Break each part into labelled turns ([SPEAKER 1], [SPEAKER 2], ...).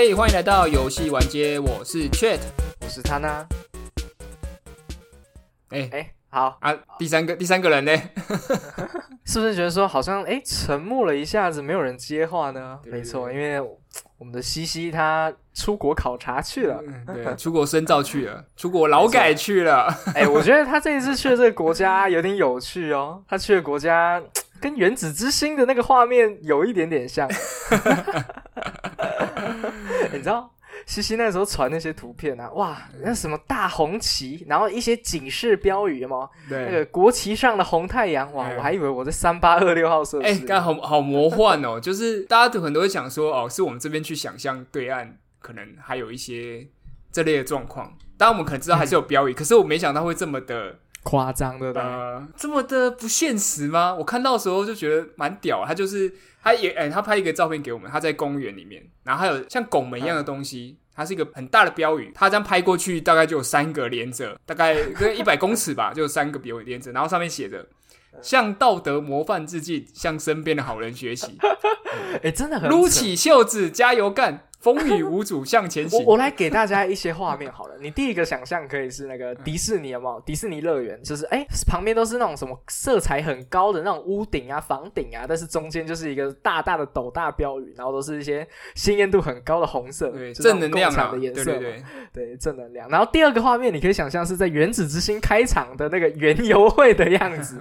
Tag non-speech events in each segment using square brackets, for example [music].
[SPEAKER 1] 嘿欢迎来到游戏玩街，我是 Chat。
[SPEAKER 2] 我是他呢。
[SPEAKER 1] 哎、
[SPEAKER 2] 哎、好，
[SPEAKER 1] 啊，第三个第三个人呢？[laughs]
[SPEAKER 2] 是不是觉得说好像哎沉默了一下子，没有人接话呢？
[SPEAKER 1] 对
[SPEAKER 2] 没错，因为我们的西西他出国考察去了。
[SPEAKER 1] 嗯对，出国深造去了，[laughs] 出国劳改去了。
[SPEAKER 2] 哎、我觉得他这一次去的这个国家有点有趣哦。他去的国家跟《原子之心》的那个画面有一点点像。[laughs] 你知道？西西那时候传那些图片啊，哇，那什么大红旗，然后一些警示标语有没有？那
[SPEAKER 1] 对，
[SPEAKER 2] 个国旗上的红太阳，哇，
[SPEAKER 1] 哎
[SPEAKER 2] 我还以为我在三八二六号设
[SPEAKER 1] 哎，
[SPEAKER 2] 施。
[SPEAKER 1] 刚好好魔幻哦，就是大家都很多会想说，哦，是我们这边去想象对岸可能还有一些这类的状况。当然，我们可能知道还是有标语，可是我没想到会这么的 [laughs]
[SPEAKER 2] 夸张，对不对？
[SPEAKER 1] 呃，这么的不现实吗？我看到的时候就觉得蛮屌，他就是他也哎、他拍一个照片给我们，他在公园里面，然后还有像拱门一样的东西，它是一个很大的标语，他这样拍过去大概就有三个连着，大概跟一百公尺吧，就有三个标语连着，然后上面写着。向道德模范致敬，向身边的好人学习，[laughs]
[SPEAKER 2] 哎、真的很。
[SPEAKER 1] 撸起袖子，加油干，风雨无阻向前行
[SPEAKER 2] 我。我来给大家一些画面好了。你第一个想象可以是那个迪士尼有没有？迪士尼乐园就是哎、旁边都是那种什么色彩很高的那种屋顶啊、房顶啊，但是中间就是一个大大的斗大标语，然后都是一些鲜艳度很高的红色，
[SPEAKER 1] 正能量
[SPEAKER 2] 的
[SPEAKER 1] 对
[SPEAKER 2] 颜色嘛，
[SPEAKER 1] 对对，
[SPEAKER 2] 对正能量。然后第二个画面，你可以想象是在原子之心开场的那个园游会的样子。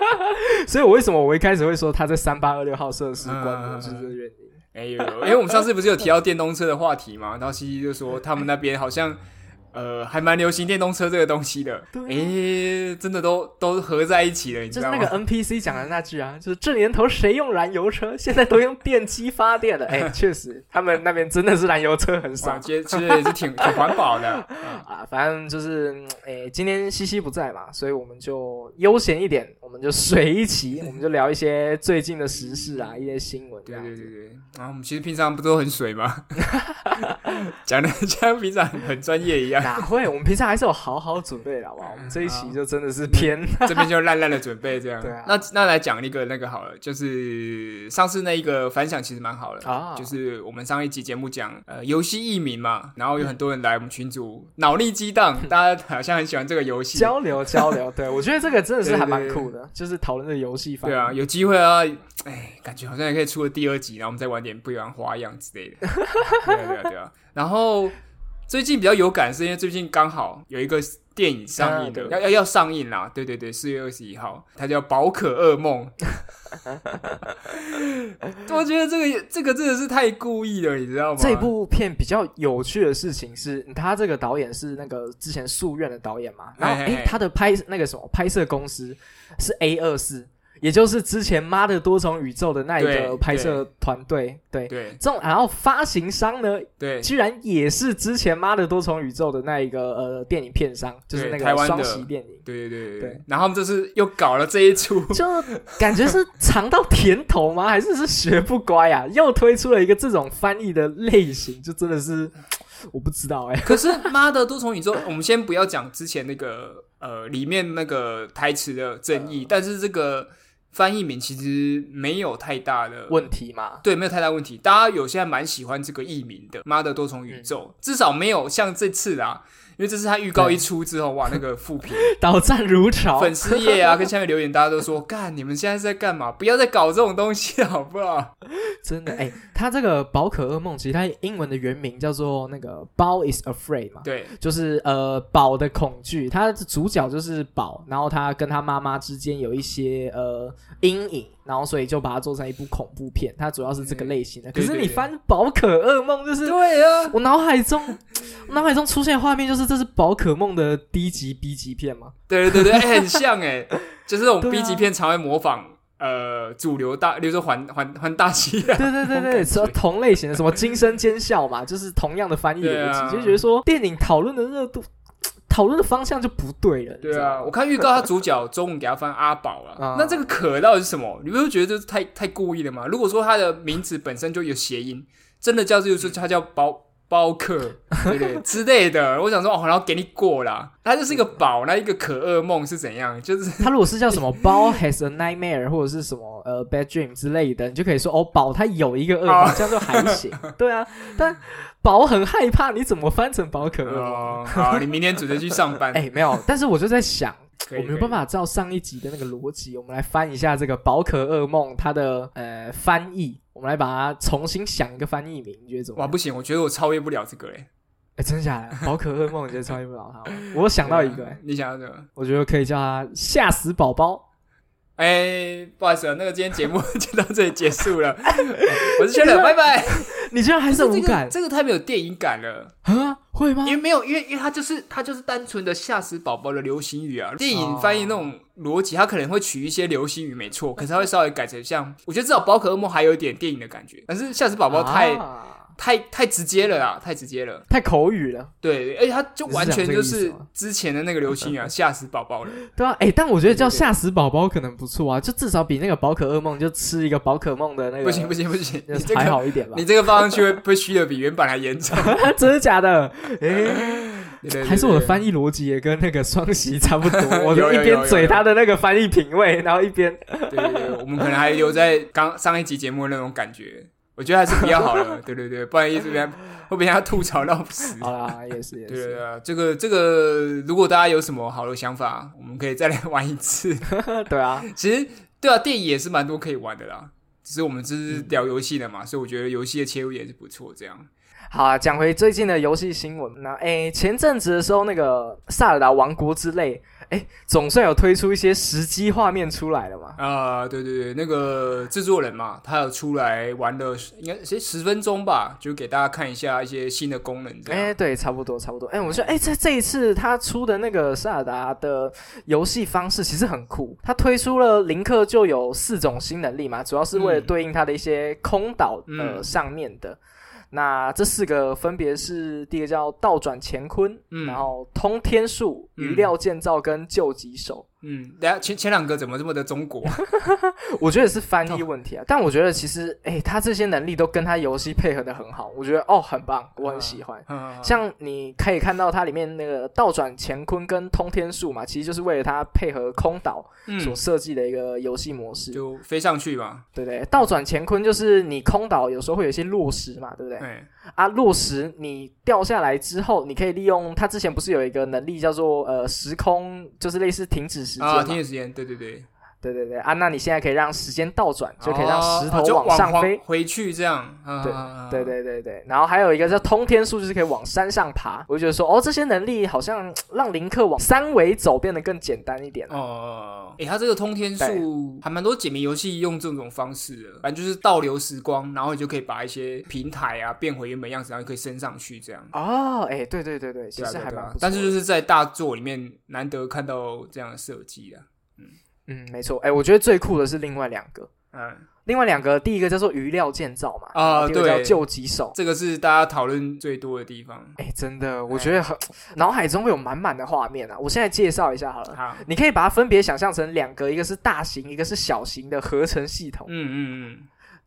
[SPEAKER 2] [laughs] 所以，我为什么我一开始会说他在三八二六号设施观摩，
[SPEAKER 1] 嗯
[SPEAKER 2] 就是这个原因。
[SPEAKER 1] 哎有有，因为我们上次不是有提到电动车的话题嘛，然后西西就说他们那边好像呃还蛮流行电动车这个东西的，
[SPEAKER 2] 对
[SPEAKER 1] 真的都都合在一起了，你知道吗？
[SPEAKER 2] 就是那个 NPC 讲的那句啊，就是这年头谁用燃油车，现在都用电机发电了。[laughs] 哎，确实，他们那边真的是燃油车很少
[SPEAKER 1] 哇，其实其实也是挺挺环保的，[laughs]
[SPEAKER 2] 啊。反正就是，嗯哎，今天西西不在嘛，所以我们就悠闲一点，我们就水一起，[laughs] 我们就聊一些最近的时事啊，一些新闻
[SPEAKER 1] 对。对对对。然后我们其实平常不都很水吗？讲的像平常很专业一样，
[SPEAKER 2] 哪会？我们平常还是有好好准备的，好不好？我们这一期就真的是偏
[SPEAKER 1] 这边就烂烂的准备这样。[laughs]
[SPEAKER 2] 对啊
[SPEAKER 1] 那那来讲一个那个好了，就是上次那一个反响其实蛮好的
[SPEAKER 2] 啊
[SPEAKER 1] 就是我们上一集节目讲呃游戏艺名嘛，然后有很多人来我们群组脑力激荡，大家好像很喜欢这个游戏。
[SPEAKER 2] 交流交流。对 [laughs] 我觉得这个真的是还蛮酷的，就是讨论这个游戏。
[SPEAKER 1] 对啊，有机会啊，哎，感觉好像也可以出个第二集，然后我们再玩点不一样的花样之类的。[laughs] 对啊，对啊，对啊。然后最近比较有感，是因为最近刚好有一个电影上映的，
[SPEAKER 2] 啊
[SPEAKER 1] 要要要上映啦。对对对，四月二十一号，它叫《宝可噩梦》。[laughs] 我觉得这个这个真的是太故意了，你知道吗？
[SPEAKER 2] 这部片比较有趣的事情是，他这个导演是那个之前宿愿的导演嘛，然后
[SPEAKER 1] 嘿嘿嘿
[SPEAKER 2] 诶，他的拍那个什么拍摄公司是 A 二四，也就是之前《妈的多重宇宙》的那一个拍摄团队，对。
[SPEAKER 1] 对
[SPEAKER 2] 这种，然后发行商呢，
[SPEAKER 1] 对
[SPEAKER 2] 居然也是之前《妈的多重宇宙》的那一个呃电影片商，就是那个
[SPEAKER 1] 台湾的
[SPEAKER 2] 双喜电影，
[SPEAKER 1] 对对对。然后他们这次又搞了这一出，
[SPEAKER 2] 就感觉是尝到甜头吗？还是是学不乖啊？[laughs] 又推出了一个这种翻译的类型，就真的是 [tsk] 我不知道哎、[laughs]
[SPEAKER 1] 可是妈的多重宇宙，[laughs] 我们先不要讲之前那个呃里面那个台词的争议，但是这个翻译名其实没有太大的
[SPEAKER 2] 问题嘛。
[SPEAKER 1] 对，没有太大问题。大家有些还蛮喜欢这个译名的，《妈的多重宇宙》至少没有像这次啊，因为这是他预告一出之后，哇，那个副评、[laughs]
[SPEAKER 2] 导赞如潮，
[SPEAKER 1] 粉丝页啊，跟下面留言，大家都说，干，你们现在是在干嘛？不要再搞这种东西了，好不好？
[SPEAKER 2] 真的哎、他这个宝可噩梦，其实它英文的原名叫做那个 “Bao is afraid” 嘛，
[SPEAKER 1] 对，
[SPEAKER 2] 就是呃宝的恐惧。他的主角就是宝，然后他跟他妈妈之间有一些呃阴影，然后所以就把它做成一部恐怖片。它主要是这个类型的。可是你翻宝可噩梦，就是
[SPEAKER 1] 对啊，
[SPEAKER 2] 我脑海中，我脑海中出现的画面就是这是宝可梦的低级 B 级片嘛？
[SPEAKER 1] 对对对对，哎很像哎，[laughs] 就是这种 B 级片常会模仿呃主流大，比如说环环环大西洋。
[SPEAKER 2] 对对对对，什么同类型的，什么惊声尖笑嘛，就是同样的翻译逻辑，就觉得说电影讨论的热度、讨论的方向就不对了。
[SPEAKER 1] 对啊，我看预告，他主角中文给他翻阿宝了。[laughs]
[SPEAKER 2] 啊
[SPEAKER 1] 那这个可到底是什么？你不是觉得这是太太故意了吗？如果说他的名字本身就有谐音，真的叫就是他叫包包客，对对 [laughs] 之类的。我想说，哦，然后给你过啦。他就是一个宝，那一个可噩梦是怎样？就是
[SPEAKER 2] 他如果是叫什么 [laughs] 包 has a nightmare 或者是什么呃 bad dream 之类的，你就可以说哦，宝他有一个噩梦，这样就还行。对啊，但宝很害怕，你怎么翻成宝可噩梦？
[SPEAKER 1] 好，你明天准备去上班。[laughs]
[SPEAKER 2] 哎，没有，但是我就在想。我没有办法照上一集的那个逻辑，我们来翻一下这个宝可噩梦它的呃翻译，我们来把它重新想一个翻译名，你觉得怎么？
[SPEAKER 1] 哇，不行，我觉得我超越不了这个哎，
[SPEAKER 2] 哎，真的假的？[laughs] 宝可噩梦，你觉得超越不了它？我想到一个，
[SPEAKER 1] 你想到什么？
[SPEAKER 2] 我觉得可以叫它吓死宝宝。
[SPEAKER 1] 哎，不好意思，那个今天节目 [laughs] 就到这里结束了。[laughs] 我是圈乐，拜拜。
[SPEAKER 2] 你居然还是无感？
[SPEAKER 1] 这个太没有电影感了
[SPEAKER 2] 啊？会吗？
[SPEAKER 1] 因为没有，因为因为它就是它就是单纯的吓死宝宝的流行语啊。电影翻译那种逻辑，它可能会取一些流行语，没错，可是它会稍微改成像，我觉得至少宝可噩梦还有一点电影的感觉，但是吓死宝宝太。太太直接了啊！太直接了，
[SPEAKER 2] 太口语了。
[SPEAKER 1] 对，而且他就完全就是之前的那个流行语啊，[laughs] 吓死宝宝了。
[SPEAKER 2] 对啊，哎，但我觉得叫吓死宝宝可能不错啊，就至少比那个宝可噩梦就吃一个宝可梦的那个
[SPEAKER 1] 不行不行不行，
[SPEAKER 2] 还好一点吧。
[SPEAKER 1] 你这个放上去会会虚的比原版还严重，[laughs]
[SPEAKER 2] 真的假的？[laughs] 哎，还是我的翻译逻辑也跟那个双喜差不多。我就一边嘴他的那个翻译品味，然后一边
[SPEAKER 1] 对对对，我们可能还留在刚上一集节目的那种感觉。我觉得还是比较好了，[laughs] 对对对，不然一直被会被人家吐槽到死。
[SPEAKER 2] 好 [laughs] 啦，也是也是。
[SPEAKER 1] 对啊，这个这个，如果大家有什么好的想法，我们可以再来玩一次。[laughs]
[SPEAKER 2] 对啊，
[SPEAKER 1] 其实对啊，电影也是蛮多可以玩的啦。只是我们只是聊游戏的嘛，所以我觉得游戏的切入也是不错。这样。
[SPEAKER 2] 好啊，讲回最近的游戏新闻。那哎，前阵子的时候，那个《萨尔达王国》之类。哎，总算有推出一些实机画面出来了嘛？
[SPEAKER 1] 啊，对对对，那个制作人嘛，他有出来玩了，应该是十分钟吧，就给大家看一下一些新的功能。
[SPEAKER 2] 哎，对，差不多差不多。哎，我说，哎，这这一次他出的那个塞尔达的游戏方式其实很酷，他推出了林克就有四种新能力嘛，主要是为了对应他的一些空岛呃上面的。那这四个分别是第一个叫倒转乾坤，然后通天术、余料建造跟救急手。
[SPEAKER 1] 嗯，等下前前两个怎么这么的中国？[laughs]
[SPEAKER 2] 我觉得是翻译问题啊。但我觉得其实，哎，他这些能力都跟他游戏配合的很好，我觉得哦很棒，我很喜欢。像你可以看到它里面那个倒转乾坤跟通天术嘛，其实就是为了它配合空岛所设计的一个游戏模式，
[SPEAKER 1] 就飞上去嘛。
[SPEAKER 2] 对不对，倒转乾坤就是你空岛有时候会有一些落石嘛，对不对？啊，落石你掉下来之后，你可以利用它之前不是有一个能力叫做呃时空，就是类似停止时间啊，
[SPEAKER 1] 停止时间，对对对。
[SPEAKER 2] 对对对啊，那你现在可以让时间倒转，就可以让石头往上飞
[SPEAKER 1] 回去，这样。
[SPEAKER 2] 对对对对对。然后还有一个叫通天术，就是可以往山上爬。我就觉得说，哦，这些能力好像让林克往三维走变得更简单一点。哦。
[SPEAKER 1] 哎，他这个通天术还蛮多解谜游戏用这种方式的，反正就是倒流时光，然后你就可以把一些平台啊变回原本样子，然后可以升上去这样。
[SPEAKER 2] 哦，哎，对对对对，其实还蛮。
[SPEAKER 1] 但是就是在大作里面难得看到这样的设计啊。
[SPEAKER 2] 嗯，没错，哎，我觉得最酷的是另外两个，嗯，另外两个，第一个叫做余料建造嘛，啊，对，叫救急手，
[SPEAKER 1] 这个是大家讨论最多的地方，
[SPEAKER 2] 哎，真的，我觉得很脑海中会有满满的画面啊，我现在介绍一下好了，好，你可以把它分别想象成两个，一个是大型，一个是小型的合成系统，嗯嗯嗯。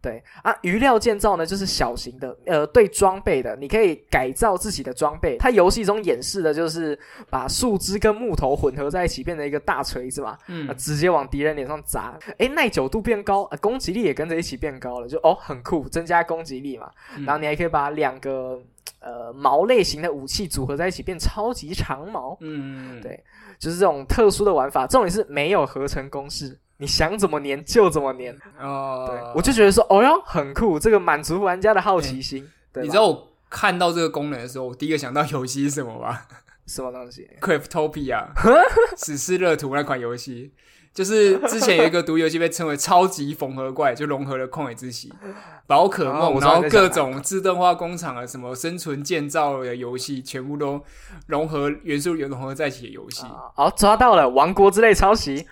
[SPEAKER 2] 对啊，余料建造呢，就是小型的，呃，对装备的，你可以改造自己的装备。它游戏中演示的就是把树枝跟木头混合在一起，变成一个大锤子嘛，嗯，直接往敌人脸上砸。哎，耐久度变高，攻击力也跟着一起变高了，就哦，很酷，增加攻击力嘛。然后你还可以把两个呃矛类型的武器组合在一起，变超级长矛。嗯，对，就是这种特殊的玩法。重点是没有合成公式。你想怎么粘就怎么粘哦，对，我就觉得说，哦哟，很酷，这个满足玩家的好奇心。
[SPEAKER 1] 你知道我看到这个功能的时候，我第一个想到游戏是什么吗？
[SPEAKER 2] 什么东西
[SPEAKER 1] ？Cryptopia，[laughs] 史诗乐图那款游戏。就是之前有一个独游戏被称为超级缝合怪，就融合了旷野之息、[laughs] 宝可梦，然后各种自动化工厂啊，什么生存建造的游戏，全部都融合元素融合在一起的游戏。
[SPEAKER 2] 好，抓到了，王国之类抄袭。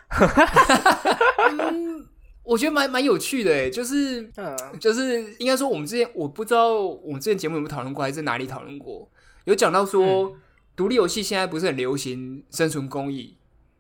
[SPEAKER 1] 我觉得蛮蛮有趣的，诶，就是，就是应该说，我们之前我不知道我们之前节目有没有讨论过，还是在哪里讨论过？有讲到说，独立游戏现在不是很流行生存工艺。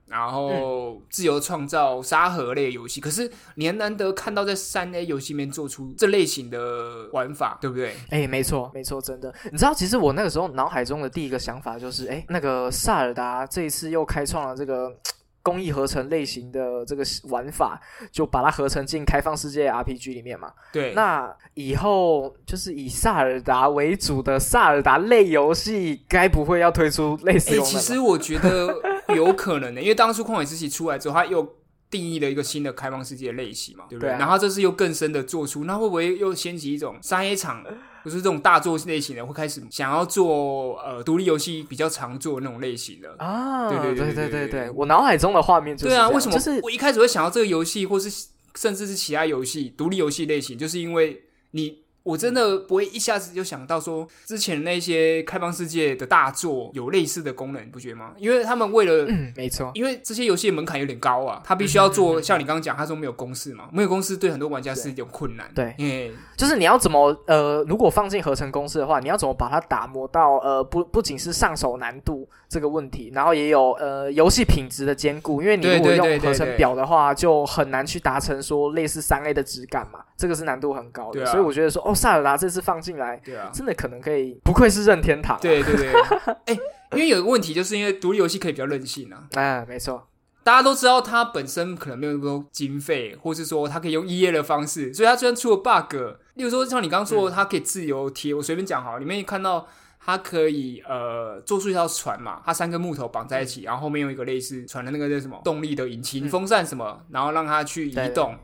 [SPEAKER 1] 然后自由创造、沙盒类游戏。可是你很难得看到在三 A 游戏里面做出这类型的玩法，对不对？
[SPEAKER 2] 哎，没错，没错，真的。你知道，其实我那个时候脑海中的第一个想法就是，哎，那个萨尔达这一次又开创了这个。工艺合成类型的这个玩法，就把它合成进开放世界 RPG 里面嘛。
[SPEAKER 1] 对，
[SPEAKER 2] 那以后就是以萨尔达为主的萨尔达类游戏，该不会要推出类似？[laughs]
[SPEAKER 1] 其实我觉得有可能的，因为当初旷野之息出来之后，它又定义了一个新的开放世界类型嘛，对不对？然后这次又更深的做出，那会不会又掀起一种商业场？就是这种大作类型的，会开始想要做呃独立游戏比较常做那种类型的
[SPEAKER 2] 啊，
[SPEAKER 1] 对对
[SPEAKER 2] 对
[SPEAKER 1] 对
[SPEAKER 2] 对对，我脑海中的画面就是
[SPEAKER 1] 对啊，为什么？
[SPEAKER 2] 就是
[SPEAKER 1] 我一开始会想到这个游戏，或是甚至是其他游戏独立游戏类型，就是因为你。我真的不会一下子就想到说，之前那些开放世界的大作有类似的功能，你不觉得吗？因为他们为了，
[SPEAKER 2] 嗯，没错，
[SPEAKER 1] 因为这些游戏门槛有点高啊，他必须要做，像你刚刚讲，他说没有公式嘛，没有公式对很多玩家是一种困难。
[SPEAKER 2] 对，
[SPEAKER 1] 因为
[SPEAKER 2] 就是你要怎么呃，如果放进合成公式的话，你要怎么把它打磨到呃，不不仅是上手难度这个问题，然后也有呃游戏品质的兼顾，因为你如果用合成表的话，就很难去达成说类似三 A 的质感嘛，这个是难度很高的。所以我觉得说，哦。萨尔达这次放进来，
[SPEAKER 1] 对啊，
[SPEAKER 2] 真的可能可以，不愧是任天堂。
[SPEAKER 1] 对对对，[laughs] 哎，因为有个问题，就是因为独立游戏可以比较任性啊。
[SPEAKER 2] 哎，没错，
[SPEAKER 1] 大家都知道它本身可能没有那么多经费，或是说它可以用 EA 的方式，所以它虽然出了 bug，例如说像你刚刚说，它可以自由贴，我随便讲好，里面看到它可以呃做出一条船嘛，它三根木头绑在一起，然后后面用一个类似船的那个叫什么动力的引擎、风扇什么，然后让它去移动。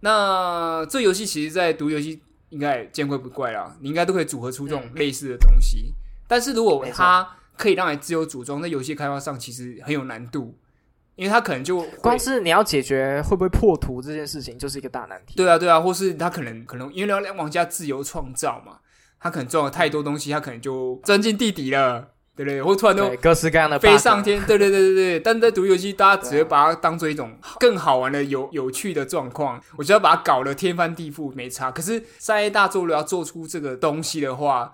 [SPEAKER 1] 那这游戏其实，在读游戏。应该见怪不怪啦，你应该都可以组合出这种类似的东西。但是如果它可以让你自由组装，在游戏开发上其实很有难度，因为它可能就
[SPEAKER 2] 光是你要解决会不会破图这件事情，就是一个大难题。
[SPEAKER 1] 对啊，对啊，或是他可能可能因为让玩家自由创造嘛，他可能撞了太多东西，他可能就钻进地底了。对不对，或突然都
[SPEAKER 2] 各式各样的
[SPEAKER 1] 飞上天，对对对对对。[laughs] 但在独立游戏，大家只会把它当做一种更好玩的、有有趣的状况。我觉得把它搞得天翻地覆没差。可是三 A 大作如果要做出这个东西的话，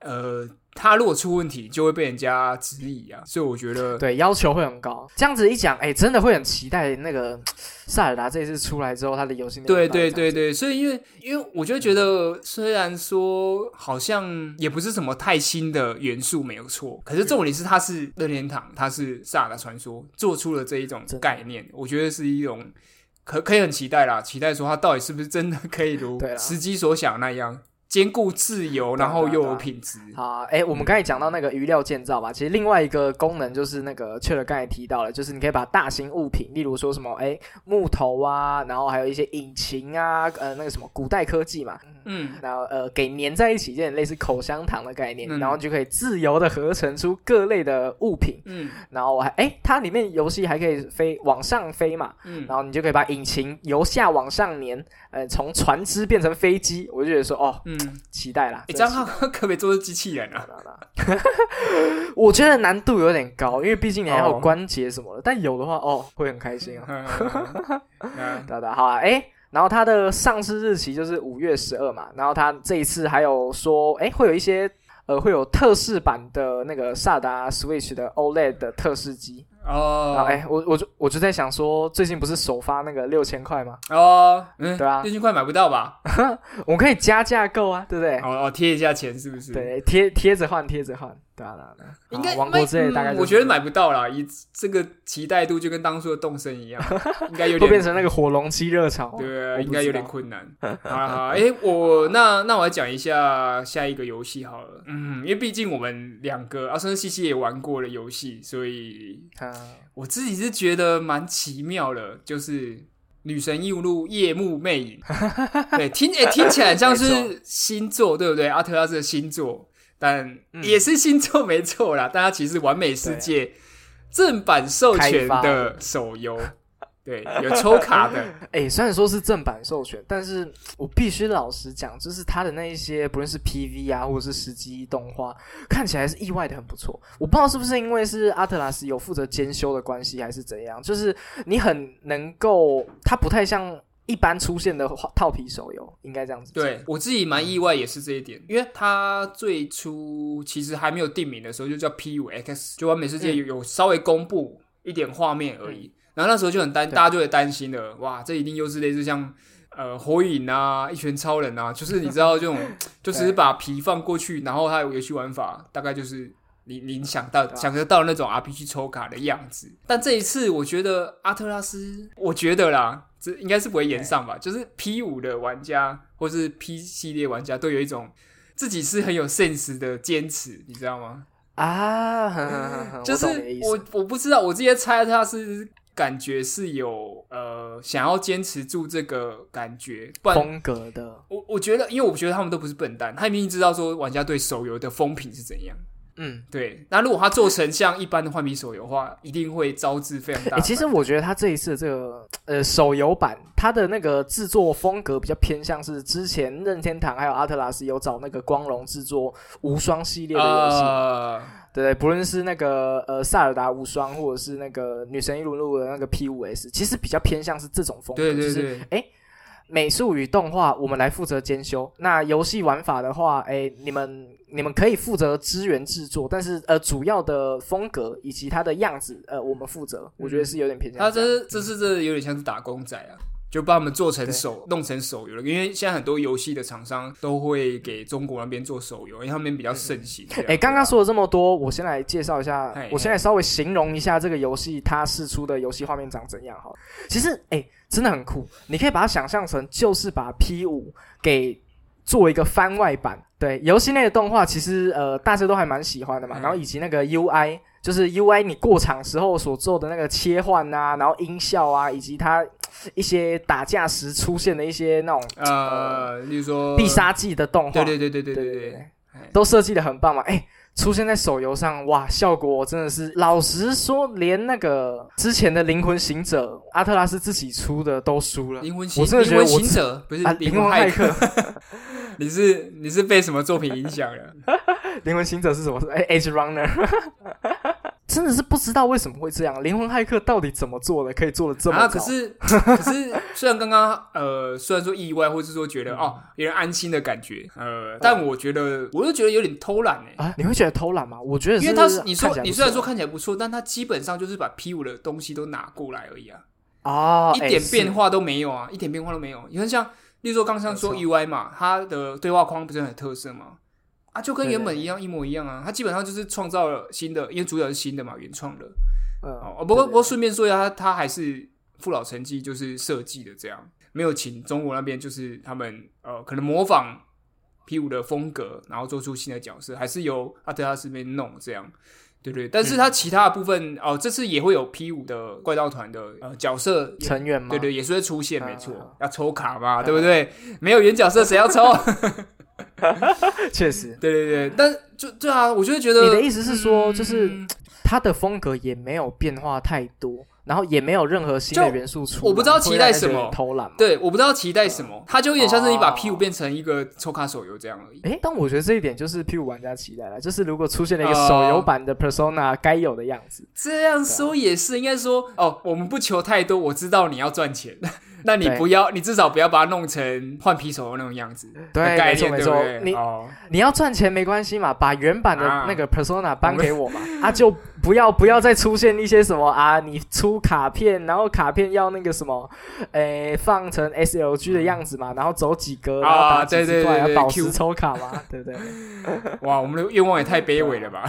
[SPEAKER 1] 呃。他如果出问题，就会被人家质疑啊，所以我觉得 [laughs]
[SPEAKER 2] 对要求会很高。这样子一讲，哎，真的会很期待那个 [tsk] 塞尔达这一次出来之后，他的游戏
[SPEAKER 1] 对对对对，所以因为因为我就觉得，虽然说好像也不是什么太新的元素没有错，可是重点是它是任天堂，它是塞尔达传说做出了这一种概念，我觉得是一种可可以很期待啦，期待说它到底是不是真的可以如时机所想那样。兼顾自由，然后又有品质。
[SPEAKER 2] 好，哎，我们刚才讲到那个鱼料建造嘛，其实另外一个功能就是那个，确了刚才提到了，就是你可以把大型物品，例如说什么，哎，木头啊，然后还有一些引擎啊，呃，那个什么古代科技嘛，嗯，然后呃，给粘在一起，有点类似口香糖的概念，然后就可以自由的合成出各类的物品。嗯，然后我还，哎，它里面游戏还可以飞往上飞嘛，嗯，然后你就可以把引擎由下往上粘，呃，从船只变成飞机，我就觉得说，哦，嗯。期待啦！
[SPEAKER 1] 这样他可不可以做机器人啊？[laughs]
[SPEAKER 2] 我觉得难度有点高，因为毕竟你还有关节什么的。但有的话，哦，会很开心啊！[laughs] 哒哒，好啊，哎，然后它的上市日期就是五月十二嘛。然后它这一次还有说，哎，会有一些呃，会有特试版的那个萨达 Switch 的 OLED 的特试机。哦，哎，我我就我就在想说，最近不是首发那个六千块吗？
[SPEAKER 1] 哦，
[SPEAKER 2] 嗯，对啊，
[SPEAKER 1] 六千块买不到吧？[laughs]
[SPEAKER 2] 我们可以加价购啊，对不对？
[SPEAKER 1] 哦哦，贴一下钱是不是？
[SPEAKER 2] 对，贴贴着换，贴着换。对啊，
[SPEAKER 1] 应该
[SPEAKER 2] 王国之类大概，
[SPEAKER 1] 我觉得买不到啦。以这个期待度，就跟当初的动森一样，[laughs] 应该有点
[SPEAKER 2] 会变成那个火龙期热潮。
[SPEAKER 1] 对，应该有点困难。[laughs] 好好，哎，我那那我来讲一下下一个游戏好了。嗯，因为毕竟我们两个啊，甚至西西也玩过了游戏，所以我自己是觉得蛮奇妙的，就是《女神异录：夜幕魅影》。[laughs] 对，听哎听起来像是星座，对不对？阿特拉斯的星座。但也是星座没错啦，[laughs] 大家其实完美世界正版授权的手游，对，有抽卡的。[laughs]
[SPEAKER 2] 哎，虽然说是正版授权，但是 [tsk] 我必须老实讲，就是它的那一些，不论是 PV 啊，或者是实际动画，看起来是意外的很不错。我不知道是不是因为是阿特拉斯有负责监修的关系，还是怎样，就是你很能够，它不太像。一般出现的套皮手游应该这样子。
[SPEAKER 1] 对我自己蛮意外，也是这一点，因为它最初其实还没有定名的时候，就叫 P 五 X，就完美世界有有稍微公布一点画面而已。然后那时候就很担，大家就会担心了，哇，这一定又是类似像呃火影啊、一拳超人啊，就是你知道这种，[laughs] 就只是把皮放过去，然后它有游戏玩法，大概就是你你想到想得到那种 RPG 抽卡的样子。但这一次，我觉得阿特拉斯，我觉得啦，这应该是不会延上吧，就是 P 五的玩家或是 P 系列玩家都有一种自己是很有 sense 的坚持，你知道吗？
[SPEAKER 2] 啊，
[SPEAKER 1] 就是我我不知道，我直接猜他是。感觉是有呃想要坚持住这个感觉
[SPEAKER 2] 风格的，
[SPEAKER 1] 我我觉得，因为我觉得他们都不是笨蛋，他明明知道说玩家对手游的风评是怎样，
[SPEAKER 2] 嗯，
[SPEAKER 1] 对。那如果他做成像一般的换皮手游的话，一定会招致非常大。
[SPEAKER 2] 其实我觉得他这一次这个呃手游版，它的那个制作风格比较偏向是之前任天堂还有阿特拉斯有找那个光荣制作无双系列的游戏。对，不论是那个呃《塞尔达无双》，或者是那个《女神异闻录》的那个 P 五 S，其实比较偏向是这种风格，就是哎，美术与动画我们来负责兼修。那游戏玩法的话，哎，你们你们可以负责资源制作，但是呃，主要的风格以及它的样子，呃，我们负责。我觉得是有点偏向。
[SPEAKER 1] 他这这是这有点像是打工仔啊。就把我们做成手弄成手游了，因为现在很多游戏的厂商都会给中国那边做手游，因为他们比较盛行。
[SPEAKER 2] 哎，刚刚说了这么多，我先来介绍一下，我现在稍微形容一下这个游戏它试出的游戏画面长怎样哈。其实哎，真的很酷，你可以把它想象成就是把 P 五给做一个番外版。对，游戏内的动画其实呃大家都还蛮喜欢的嘛，然后以及那个 UI，就是 UI 你过场时候所做的那个切换啊，然后音效啊，以及它。一些打架时出现的一些那种
[SPEAKER 1] 呃，例如说
[SPEAKER 2] 必杀技的动
[SPEAKER 1] 画，对对对对对对对，
[SPEAKER 2] 都设计的很棒嘛！哎，出现在手游上，哇，效果真的是，老实说，连那个之前的灵魂行者阿特拉斯自己出的都输了。
[SPEAKER 1] 灵魂行，灵魂行者不是灵魂骇客，[laughs] 你是你是被什么作品影响了？[laughs]
[SPEAKER 2] 灵魂行者是什么？是哎，Edge Runner。真的是不知道为什么会这样，灵魂骇客到底怎么做的，可以做的这么
[SPEAKER 1] 啊？可是可是，[laughs] 虽然刚刚呃，虽然说意外，或是说觉得哦，有点安心的感觉，呃，但我觉得，我就觉得有点偷懒哎
[SPEAKER 2] 啊！你会觉得偷懒吗？我觉得，
[SPEAKER 1] 因为他你说你虽然说看起来不错，但他基本上就是把 P 五的东西都拿过来而已啊，
[SPEAKER 2] 哦，
[SPEAKER 1] 一点变化都没有啊，一点变化都没有。你看，像例如说刚刚说 UI 嘛，它的对话框不是很特色吗？啊，就跟原本一样，一模一样啊！他基本上就是创造了新的，因为主角是新的嘛，原创的。哦，不过不过顺便说一下，他他还是父老成绩就是设计的这样，没有请中国那边就是他们呃可能模仿 P 五的风格，然后做出新的角色，还是由阿德拉斯那边弄这样，对对？但是他其他的部分哦，这次也会有 P 五的怪盗团的呃角色
[SPEAKER 2] 成员吗？
[SPEAKER 1] 对对，也是会出现，没错，要抽卡嘛，对不对？没有原角色谁要抽？[laughs] [laughs]
[SPEAKER 2] 确实，[laughs]
[SPEAKER 1] 对对对，但就对啊，我就觉得
[SPEAKER 2] 你的意思是说，就是他的风格也没有变化太多，然后也没有任何新的元素出。
[SPEAKER 1] 我不知道期待什么
[SPEAKER 2] 偷懒，
[SPEAKER 1] 对，我不知道期待什么，他就有点像是你把 P 五变成一个抽卡手游这样而已。
[SPEAKER 2] 哎，但我觉得这一点就是 P 五玩家期待了，就是如果出现了一个手游版的 Persona 该有的样子。
[SPEAKER 1] 这样说也是，应该说哦，我们不求太多，我知道你要赚钱。那你不要，你至少不要把它弄成换皮手的那种样子。
[SPEAKER 2] 对，
[SPEAKER 1] 没错
[SPEAKER 2] 没错。你你要赚钱没关系嘛，把原版的那个 persona 搬给我嘛，[laughs] 啊，就不要不要再出现一些什么啊，你出卡片，然后卡片要那个什么，诶，放成 SLG 的样子嘛，然后走几格，然后打几十块，要保持抽卡嘛，对不对？[laughs]
[SPEAKER 1] 哇，我们的愿望也太卑微了吧！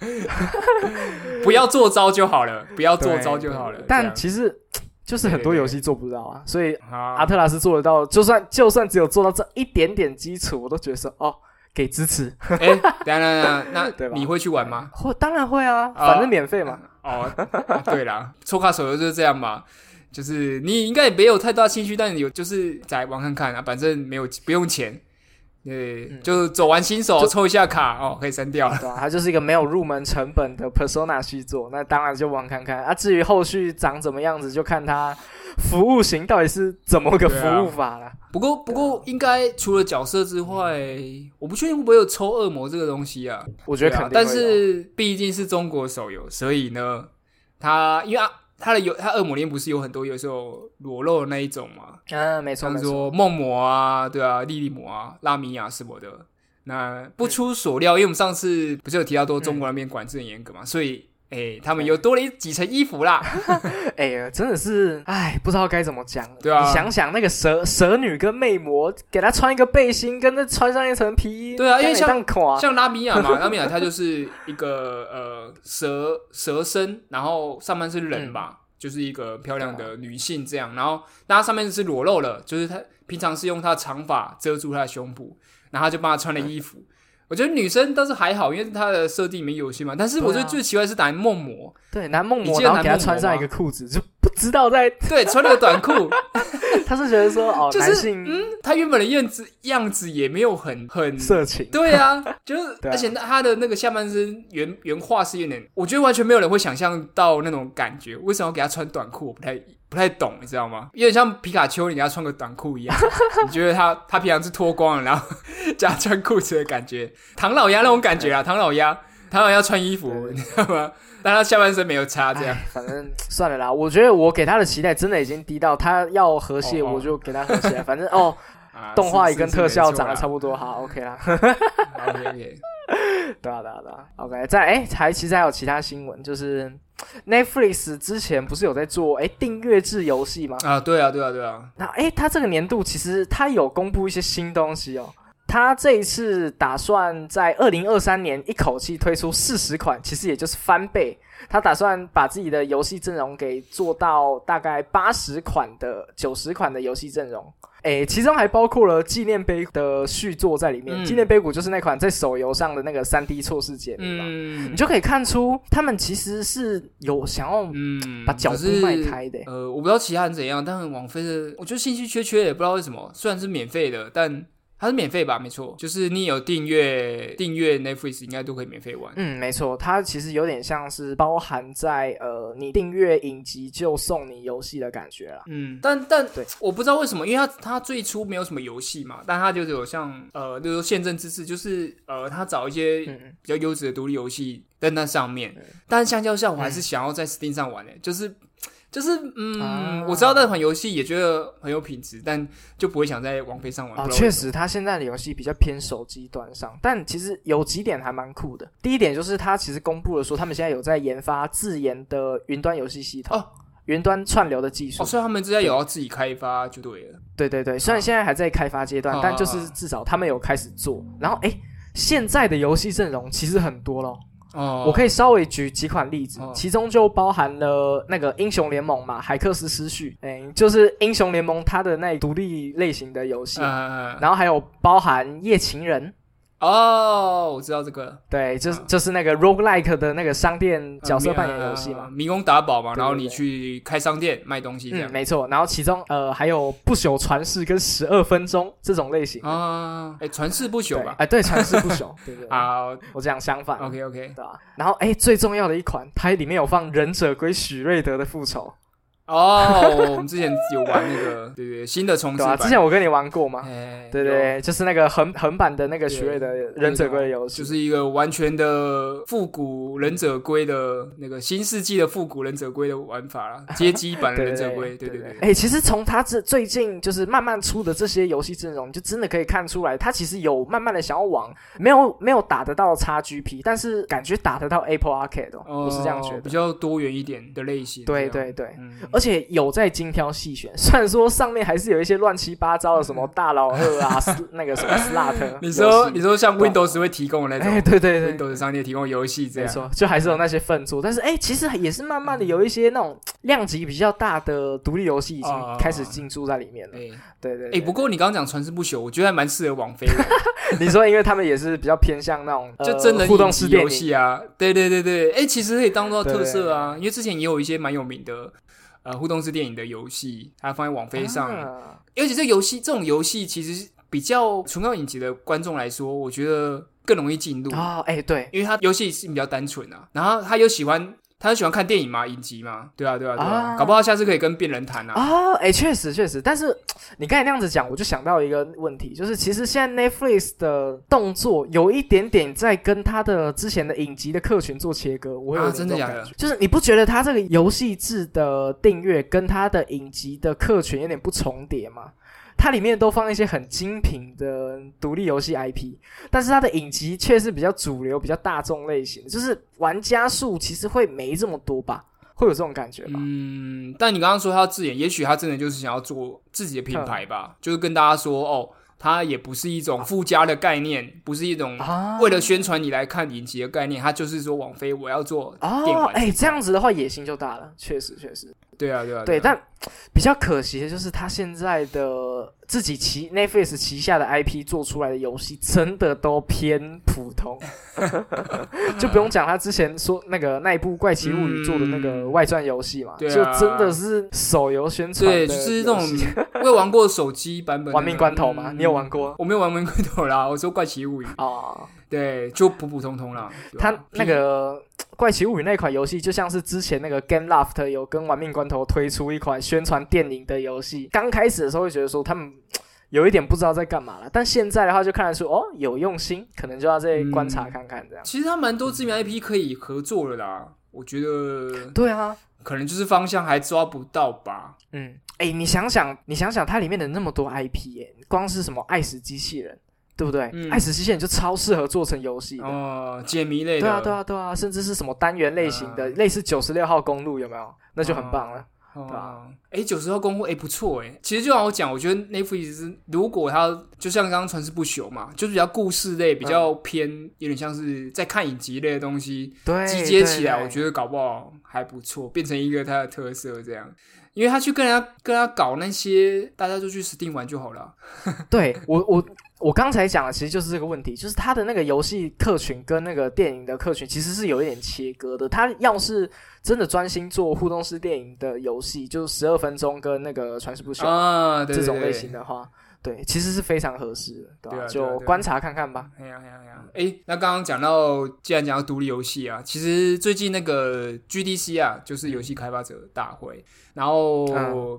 [SPEAKER 1] [laughs] 不要做招就好了，不要做招就好了。
[SPEAKER 2] 但其实。就是很多游戏做不到啊，所以阿特拉斯做得到。就算就算只有做到这一点点基础，我都觉得说哦，给支持。
[SPEAKER 1] 哎，当然，那 [laughs] 你会去玩吗？
[SPEAKER 2] 会，当然会啊，反正免费嘛。
[SPEAKER 1] 哦，对啦，抽卡手游就是这样嘛，就是你应该也没有太大兴趣，但有就是在玩看看啊，反正没有不用钱。对，就走完新手抽一下卡哦，可以删掉了。
[SPEAKER 2] 对，它就是一个没有入门成本的 Persona 续作，那当然就玩看看啊。至于后续长怎么样子，就看它服务型到底是怎么个服务法了。
[SPEAKER 1] 不过，不过应该除了角色之外，我不确定会不会有抽恶魔这个东西啊。
[SPEAKER 2] 我觉得肯定，
[SPEAKER 1] 但是毕竟是中国手游，所以呢，它因为啊。他的有他恶魔链不是有很多有时候裸露的那一种嘛？
[SPEAKER 2] 嗯，没错，
[SPEAKER 1] 比如说梦魔啊，对啊，莉莉魔啊，拉米亚什么的。那不出所料，因为我们上次不是有提到说中国那边管制很严格嘛，所以哎，他们又多了一几层衣服啦。[laughs]
[SPEAKER 2] 哎呀，真的是，哎，不知道该怎么讲。
[SPEAKER 1] 对啊
[SPEAKER 2] 你想想那个蛇蛇女跟魅魔，给她穿一个背心，跟她穿上一层皮衣，
[SPEAKER 1] 对啊因为像
[SPEAKER 2] 像
[SPEAKER 1] 拉米亚嘛，拉米亚 [laughs] 她就是一个呃蛇蛇身，然后上半是人吧，就是一个漂亮的女性这样，然后那她上面是裸露了，就是她平常是用她的长发遮住她的胸部，然后她就帮她穿了衣服。我觉得女生倒是还好，因为她的设定里面有些嘛，但是我觉得最奇怪的是男梦魔，
[SPEAKER 2] 对男梦魔，
[SPEAKER 1] 你记得
[SPEAKER 2] 然后给她
[SPEAKER 1] 男梦魔
[SPEAKER 2] 穿上一个裤子，就不知道在，[laughs]
[SPEAKER 1] 对，穿了个短裤，[laughs]
[SPEAKER 2] 他是觉得说哦，[laughs]
[SPEAKER 1] 就是
[SPEAKER 2] 男性
[SPEAKER 1] 嗯，他原本的样子样子也没有很很
[SPEAKER 2] 色情，
[SPEAKER 1] 对啊，就是，
[SPEAKER 2] 啊
[SPEAKER 1] 而且他的那个下半身原原画是有点，我觉得完全没有人会想象到那种感觉。为什么要给他穿短裤？我不太不太懂，你知道吗？有点像皮卡丘，你给他穿个短裤一样。你觉得他他平常是脱光了，然后加穿裤子的感觉，唐老鸭那种感觉啊，唐老鸭，唐老鸭穿衣服，你知道吗？但他下半身没有擦，这样
[SPEAKER 2] 哎反正算了啦。我觉得我给他的期待真的已经低到他要和谐，
[SPEAKER 1] 哦哦
[SPEAKER 2] 我就给他和谐。反正哦，[laughs]
[SPEAKER 1] 啊，
[SPEAKER 2] 动画也跟特效长得
[SPEAKER 1] 差
[SPEAKER 2] 差不多，好 OK 啦。[laughs]
[SPEAKER 1] OK [laughs]
[SPEAKER 2] 对啊，对啊，对啊。OK，再哎，还其实还有其他新闻，就是 Netflix 之前不是有在做哎订阅制游戏吗？
[SPEAKER 1] 啊，对啊，对啊，对啊，
[SPEAKER 2] 那哎，他这个年度其实他有公布一些新东西哦。它这一次打算在二零二三年一口气推出四十款，其实也就是翻倍。他打算把自己的游戏阵容给做到大概八十款的九十款的游戏阵容，诶，其中还包括了纪念碑的续作在里面。
[SPEAKER 1] 嗯
[SPEAKER 2] 纪念碑谷就是那款在手游上的那个三 D 错视解谜嘛，
[SPEAKER 1] 嗯
[SPEAKER 2] 你就可以看出他们其实是有想要
[SPEAKER 1] 嗯，
[SPEAKER 2] 把脚步迈开的、
[SPEAKER 1] 呃，我不知道其他人怎样，但王菲的，我觉得信息缺缺，也不知道为什么。虽然是免费的，但它是免费吧？没错，就是你有订阅订阅 Netflix，应该都可以免费玩。
[SPEAKER 2] 嗯，没错，它其实有点像是包含在呃，你订阅影集就送你游戏的感觉啦。
[SPEAKER 1] 嗯，但但
[SPEAKER 2] 对
[SPEAKER 1] 我不知道为什么，因为它它最初没有什么游戏嘛，但它就是有像呃，就是说宪政之治，就是呃，它找一些
[SPEAKER 2] 嗯，
[SPEAKER 1] 比较优质的独立游戏在那上面
[SPEAKER 2] 对，
[SPEAKER 1] 但是相较下，我还是想要在 Steam 上玩诶、就是。就是嗯，
[SPEAKER 2] 啊
[SPEAKER 1] 我知道那款游戏也觉得很有品质，但就不会想在网飞上玩。
[SPEAKER 2] 确实，它现在的游戏比较偏手机端上，但其实有几点还蛮酷的。第一点就是它其实公布了说，他们现在有在研发自研的云端游戏系统，
[SPEAKER 1] 哦
[SPEAKER 2] 云端串流的技术。
[SPEAKER 1] 哦，所以他们之前有要自己开发就对了。
[SPEAKER 2] 对对对，虽然现在还在开发阶段，
[SPEAKER 1] 啊
[SPEAKER 2] 但就是至少他们有开始做。然后诶，现在的游戏阵容其实很多咯。
[SPEAKER 1] 哦，
[SPEAKER 2] 我可以稍微举几款例子，
[SPEAKER 1] 哦。
[SPEAKER 2] 其中就包含了那个英雄联盟嘛，海克斯失序，哎，就是英雄联盟它的那独立类型的游戏，
[SPEAKER 1] 嗯，
[SPEAKER 2] 然后还有包含夜情人，
[SPEAKER 1] 哦，我知道这个
[SPEAKER 2] 对，就是
[SPEAKER 1] 嗯
[SPEAKER 2] 就是那个 roguelike 的那个商店角色扮演游戏嘛。
[SPEAKER 1] 呃迷宫打宝嘛，然后你去开商店卖东西这
[SPEAKER 2] 嗯，
[SPEAKER 1] 样。
[SPEAKER 2] 没错。然后其中呃还有不朽传世跟十二分钟这种类型，
[SPEAKER 1] 啊，哎，传世不朽吧？
[SPEAKER 2] 对哎，对，传世不朽，对 [laughs] 对对，
[SPEAKER 1] 啊
[SPEAKER 2] 我讲相反。
[SPEAKER 1] ，OK OK，
[SPEAKER 2] 对吧？然后哎，最重要的一款，它里面有放忍者龟许瑞德的复仇，
[SPEAKER 1] 哦，我们之前有玩那个，[laughs] 对对，新的重置？版。
[SPEAKER 2] 之前我跟你玩过吗，
[SPEAKER 1] 哎，
[SPEAKER 2] 对对就是那个横横版的那个许瑞的忍者龟的游戏，
[SPEAKER 1] 就是一个完全的复古忍者龟的那个新世纪的复古忍者龟的玩法啦，街机版的忍者龟，[laughs]
[SPEAKER 2] 对
[SPEAKER 1] 对对对。
[SPEAKER 2] 哎、其实从他这最近就是慢慢出的这些游戏阵容，就真的可以看出来，他其实有慢慢的想要往没有没有打得到 XGP，但是感觉打得到 Apple Arcade 哦，我是这样觉
[SPEAKER 1] 得比。较多元一点的类型。
[SPEAKER 2] 对，对对，
[SPEAKER 1] 嗯，
[SPEAKER 2] 而且有在精挑细选，[laughs] 虽然说上面还是有一些乱七八糟的什么 [laughs] 大老二啊，那个什么 Slut，
[SPEAKER 1] 你说你
[SPEAKER 2] 说，
[SPEAKER 1] 像 Windows 会提供的那
[SPEAKER 2] 哎，
[SPEAKER 1] 种
[SPEAKER 2] 对对对
[SPEAKER 1] ，Windows 商店提供游戏这样，
[SPEAKER 2] 没错，就还是有那些粪作，但是哎、其实也是慢慢的有一些那种量级比较大的独立游戏已经
[SPEAKER 1] 哦
[SPEAKER 2] 开始进驻在里面了。
[SPEAKER 1] 哎
[SPEAKER 2] 对对
[SPEAKER 1] 哎，不过你刚刚讲传世不朽，我觉得还蛮适合王菲的，[laughs]
[SPEAKER 2] 你说，因为他们也是比较偏向那种、呃、
[SPEAKER 1] 就真人
[SPEAKER 2] 互动式游
[SPEAKER 1] 戏啊，对对对对，哎，其实可以当做
[SPEAKER 2] 对。
[SPEAKER 1] 特色啊，因为之前也有一些蛮有名的呃互动式电影的游戏，它放在网飞上，
[SPEAKER 2] 啊
[SPEAKER 1] 而且这游戏这种游戏其实比较纯靠影集的观众来说，我觉得更容易进入，
[SPEAKER 2] 哦，哎、对，
[SPEAKER 1] 因为它游戏是比较单纯啊，然后他又喜欢。他又喜欢看电影嘛，影集嘛，对啊，对啊，对啊，
[SPEAKER 2] 啊。
[SPEAKER 1] 搞不好下次可以跟病人谈啊。
[SPEAKER 2] 啊，哎，确实确实，但是你刚才那样子讲，我就想到一个问题，就是其实现在 Netflix 的动作有一点点在跟他的之前的影集的客群做切割，我有
[SPEAKER 1] 啊真的假的
[SPEAKER 2] 这种感觉。就是你不觉得他这个游戏制的订阅跟他的影集的客群有点不重叠吗？它里面都放一些很精品的独立游戏 IP，但是它的影集却是比较主流、比较大众类型，就是玩家数其实会没这么多吧，会有这种感觉吧？
[SPEAKER 1] 嗯，但你刚刚说他自演，也许他真的就是想要做自己的品牌吧，就是跟大家说哦。它也不是一种附加的概念，不是一种为了宣传你来看影集的概念，它就是说网飞我要做电玩。
[SPEAKER 2] 哎，这样子的话野心就大了，确实确实。
[SPEAKER 1] 对啊，对啊，
[SPEAKER 2] 对，但比较可惜的就是他现在的自己旗 Netflix 旗下的 IP 做出来的游戏真的都偏普通，[laughs] 就不用讲他之前说那个那一部《怪奇物语》做的那个外传游戏嘛，就真的是手游宣传，
[SPEAKER 1] 对，就是那种我有玩过手机版本《
[SPEAKER 2] 玩命关头》吗？你有玩过？
[SPEAKER 1] 我没有玩《亡命关头》啦，我说《怪奇物语》哦，对，就普普通通了。
[SPEAKER 2] 他那个。怪奇物语那款游戏就像是之前那个 Game Loft 有跟玩命关头推出一款宣传电影的游戏，刚开始的时候会觉得说他们有一点不知道在干嘛了，但现在的话就看得出哦有用心，可能就要再观察看看这样。
[SPEAKER 1] 其实他蛮多知名 IP 可以合作的啦，我觉得。
[SPEAKER 2] 对啊，
[SPEAKER 1] 可能就是方向还抓不到吧。
[SPEAKER 2] 嗯，哎，你想想，你想想它里面的那么多 IP，哎，光是什么爱死机器人。对不对？爱死机器人就超适合做成游戏
[SPEAKER 1] 哦，解谜类的。
[SPEAKER 2] 对啊，对啊，对啊，甚至是什么单元类型的，类似九十六号公路有没有？那就很棒了。啊，
[SPEAKER 1] 哎，九十号公路哎不错哎。其实就像我讲，我觉得 Netflix 如果它就像刚刚传世不朽嘛，就是比较故事类，比较偏有点像是在看影集类的东西，
[SPEAKER 2] 对，
[SPEAKER 1] 集结起来，我觉得搞不好还不错，变成一个它的特色这样。因为他去跟人家跟他搞那些，大家就去 Steam 玩就好了。[laughs]
[SPEAKER 2] 对我我。我刚才讲的其实就是这个问题，就是他的那个游戏客群跟那个电影的客群其实是有一点切割的。他要是真的专心做互动式电影的游戏，就是十二分钟跟那个传世不朽
[SPEAKER 1] 啊
[SPEAKER 2] 这种类型的话。对，其实是非常合适的，对吧？就观察看看吧。
[SPEAKER 1] 哎呀哎呀哎呀！哎，那刚刚讲到，既然讲到独立游戏啊，其实最近那个 GDC 啊，就是游戏开发者大会，然后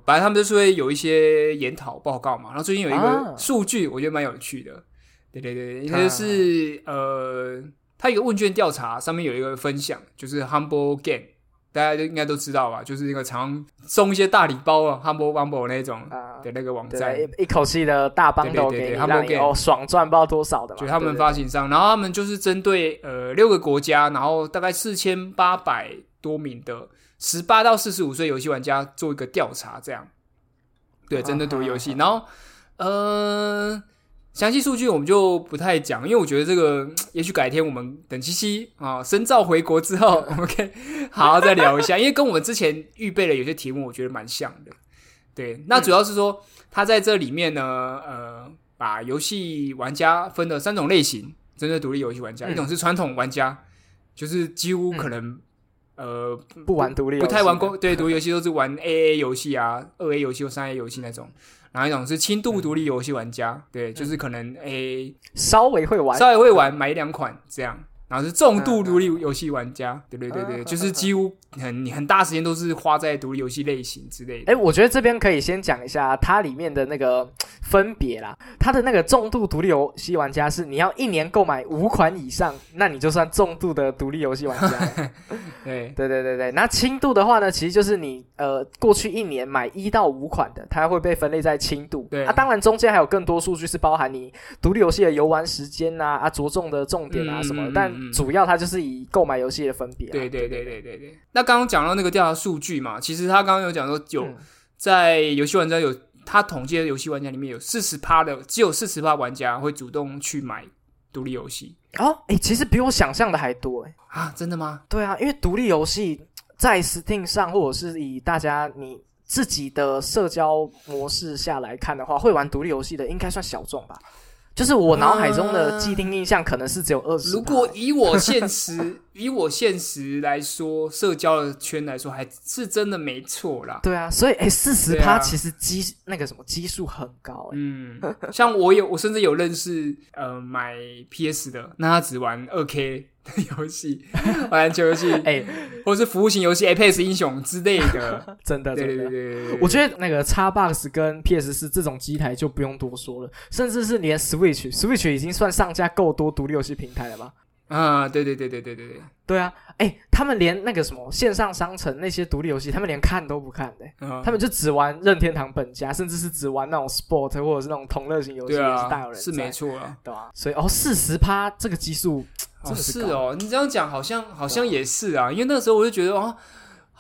[SPEAKER 1] 本来他们就是会有一些研讨报告嘛，然后最近有一个数据，我觉得蛮有趣的。对对对，应该是呃，他一个问卷调查上面有一个分享，就是 Humble Game。大家都应该都知道吧，就是那个常送一些大礼包啊，Humble Bumble 那种的那个网站，
[SPEAKER 2] 一口气的大帮都给你，哦，爽赚不知道多少的嘛。
[SPEAKER 1] 就他们发行商，然后他们就是针对呃六个国家，然后大概四千八百多名的十八到四十五岁游戏玩家做一个调查，这样。对，针对独立游戏，然后呃。详细数据我们就不太讲，因为我觉得这个 [tsk] 也许改天我们等七七啊深造回国之后，[laughs] 我们可以 [laughs] 好好再聊一下，因为跟我们之前预备的有些题目，我觉得蛮像的。对，那主要是说他在这里面呢，呃，把游戏玩家分了三种类型，针对独立游戏玩家，一种是传统玩家，就是几乎可能呃
[SPEAKER 2] 不玩独立，
[SPEAKER 1] 不太玩公，对，独立游戏都是玩 A A 游戏啊，二 A 游戏或三 A 游戏那种。然后一种？是轻度独立游戏玩家，对，就是可能诶
[SPEAKER 2] 稍微会玩，
[SPEAKER 1] 稍微会玩，买两款这样。然后是重度独立游戏玩家，对对对对，就是几乎很你很大时间都是花在独立游戏类型之类的。
[SPEAKER 2] 哎，我觉得这边可以先讲一下它里面的那个分别啦。它的那个重度独立游戏玩家是你要一年购买五款以上，那你就算重度的独立游戏玩家。[laughs]
[SPEAKER 1] 对
[SPEAKER 2] 对对对对，那轻度的话呢，其实就是你呃过去一年买一到五款的，它会被分类在轻度。
[SPEAKER 1] 对
[SPEAKER 2] 啊，当然中间还有更多数据是包含你独立游戏的游玩时间呐啊着重的重点啊什么，但主要它就是以购买游戏的分别。
[SPEAKER 1] 对对对对对对。那刚刚讲到那个调查数据嘛，其实他刚刚有讲说，有在游戏玩家有他统计的游戏玩家里面有四十趴的，只有四十趴玩家会主动去买独立游戏。
[SPEAKER 2] 哦，哎，其实比我想象的还多哎。
[SPEAKER 1] 啊，真的吗？
[SPEAKER 2] 对啊，因为独立游戏在 Steam 上，或者是以大家你自己的社交模式下来看的话，会玩独立游戏的应该算小众吧。就是我脑海中的既定印象可能是只有二十。
[SPEAKER 1] 如果以我现实以我现实来说，社交的圈来说，还是真的没错啦。
[SPEAKER 2] 对啊，所以哎，四十趴其实基那个什么基数很高。
[SPEAKER 1] 嗯，像我有我甚至有认识呃买 PS 的，那他只玩二 K 的。游戏，玩篮球游戏，哎，或者是服务型游戏，Apex 英雄之类的，[laughs]
[SPEAKER 2] 真的，
[SPEAKER 1] 对对对对
[SPEAKER 2] 我觉得那个 Xbox 跟 PS 四这种机台就不用多说了，甚至是连 Switch，Switch 已经算上架够多独立游戏平台了吧？
[SPEAKER 1] 啊，对对对对对对对，
[SPEAKER 2] 对啊，哎，他们连那个什么线上商城那些独立游戏，他们连看都不看的，
[SPEAKER 1] 嗯
[SPEAKER 2] 他们就只玩任天堂本家，甚至是只玩那种 sport 或者是那种同类型游戏，
[SPEAKER 1] 对
[SPEAKER 2] 也是大有
[SPEAKER 1] 啊，
[SPEAKER 2] 人
[SPEAKER 1] 是没，错啊。
[SPEAKER 2] 对吧？所以哦，四十趴这个基数
[SPEAKER 1] 哦，
[SPEAKER 2] 真的是高
[SPEAKER 1] 是哦，你这样讲好像好像也是啊，因为那时候我就觉得哦，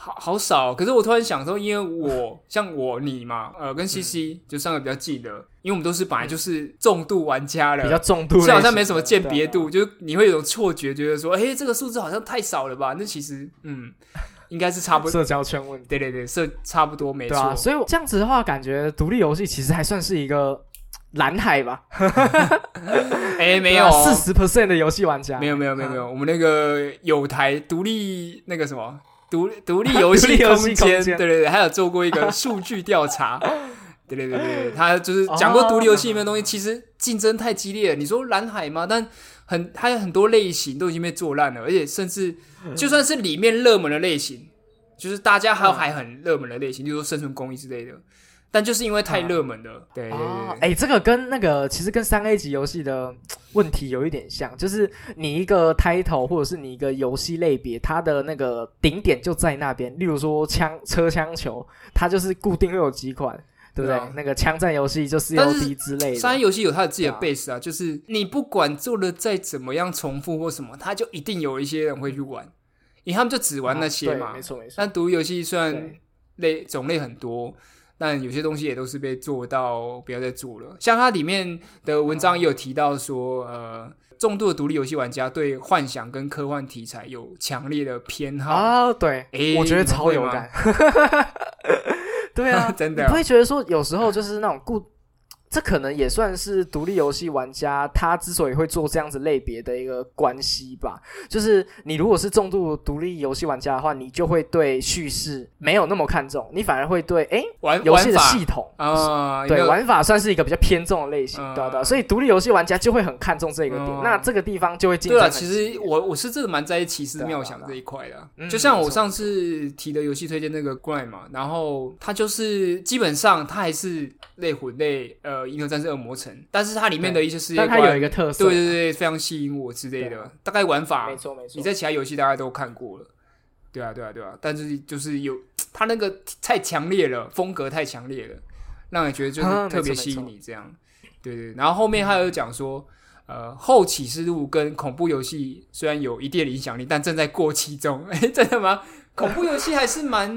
[SPEAKER 1] 好好少。可是我突然想说，因为我 [laughs] 像我你嘛，呃，跟西西就上的比较近的，因为我们都是本来就是重度玩家了，
[SPEAKER 2] 比较重度类型的，
[SPEAKER 1] 这好像没什么鉴别度，就是你会有种错觉，觉得说，哎，这个数字好像太少了吧？那其实，嗯，应该是差不多。
[SPEAKER 2] 社交圈问题，
[SPEAKER 1] 对对对，是差不多，没错。
[SPEAKER 2] 啊，所以我这样子的话，感觉独立游戏其实还算是一个蓝海吧，[laughs]
[SPEAKER 1] 哎，没有哦
[SPEAKER 2] 四十 percent 的游戏玩家，
[SPEAKER 1] 没有没有没有没
[SPEAKER 2] 嗯
[SPEAKER 1] 有，我们那个有台独立那个什么独独立游戏空间，对对对，还有做过一个 [laughs] 数据调查。对对对对，他就是讲过独立游戏里面的东西，其实竞争太激烈了。你说蓝海吗？但很还有很多类型都已经被做烂了，而且甚至就算是里面热门的类型，就是大家还还很热门的类型，例如说生存公益之类的，但就是因为太热门了，对对
[SPEAKER 2] 哦，
[SPEAKER 1] 对，
[SPEAKER 2] 哎、这个跟那个其实跟三 A 级游戏的问题有一点像，就是你一个 title 或者是你一个游戏类别，它的那个顶点就在那边。例如说枪车枪球，它就是固定会有几款，对不对？
[SPEAKER 1] 对啊
[SPEAKER 2] 那个枪战游戏就
[SPEAKER 1] 是
[SPEAKER 2] COD 之类
[SPEAKER 1] 商业
[SPEAKER 2] 的。
[SPEAKER 1] 游戏有它的自己的
[SPEAKER 2] 对
[SPEAKER 1] base 啊，就是你不管做的再怎么样重复或什么，它就一定有一些人会去玩，因为他们就只玩那些嘛
[SPEAKER 2] 啊没。错没错。
[SPEAKER 1] 但独立游戏虽然类种类很多，但有些东西也都是被做到不要再做了。像它里面的文章也有提到说，呃，重度的独立游戏玩家对幻想跟科幻题材有强烈的偏好。
[SPEAKER 2] 啊，对，
[SPEAKER 1] 诶
[SPEAKER 2] 我觉得超有感。[laughs] 对啊，[laughs]
[SPEAKER 1] 真的啊
[SPEAKER 2] 你会觉得说有时候就是那种固，这可能也算是独立游戏玩家他之所以会做这样子类别的一个关系吧。就是你如果是重度独立游戏玩家的话，你就会对叙事没有那么看重，你反而会对哎
[SPEAKER 1] 玩
[SPEAKER 2] 游戏的系统。
[SPEAKER 1] 啊，
[SPEAKER 2] 对玩法算是一个比较偏重的类型，
[SPEAKER 1] 嗯
[SPEAKER 2] 对啊对啊，所以独立游戏玩家就会很看重这个点，
[SPEAKER 1] 嗯
[SPEAKER 2] 那这个地方就会进
[SPEAKER 1] 对了，
[SPEAKER 2] 争很
[SPEAKER 1] 其。实我我是真的蛮在意奇思妙想这一块的就像我上次提的游戏推荐那个 Grind 嘛，然后它就是基本上它还是类魂类呃《银河战士恶魔城》，但是它里面的一些世界观，
[SPEAKER 2] 它有一个特色，
[SPEAKER 1] 对对对，非常吸引我之类的。大概玩法
[SPEAKER 2] 没，错没错
[SPEAKER 1] 你。在其他游戏大概都看过了。对啊对啊对啊，但是就是有它那个太强烈了，风格太强烈了，让你觉得就是
[SPEAKER 2] 嗯
[SPEAKER 1] 特别吸引你这样。对对，然后后面还有讲说。呃，后启示录跟恐怖游戏虽然有一定的影响力，但正在过期中。哎，[laughs] 真的吗？恐怖游戏还是蛮，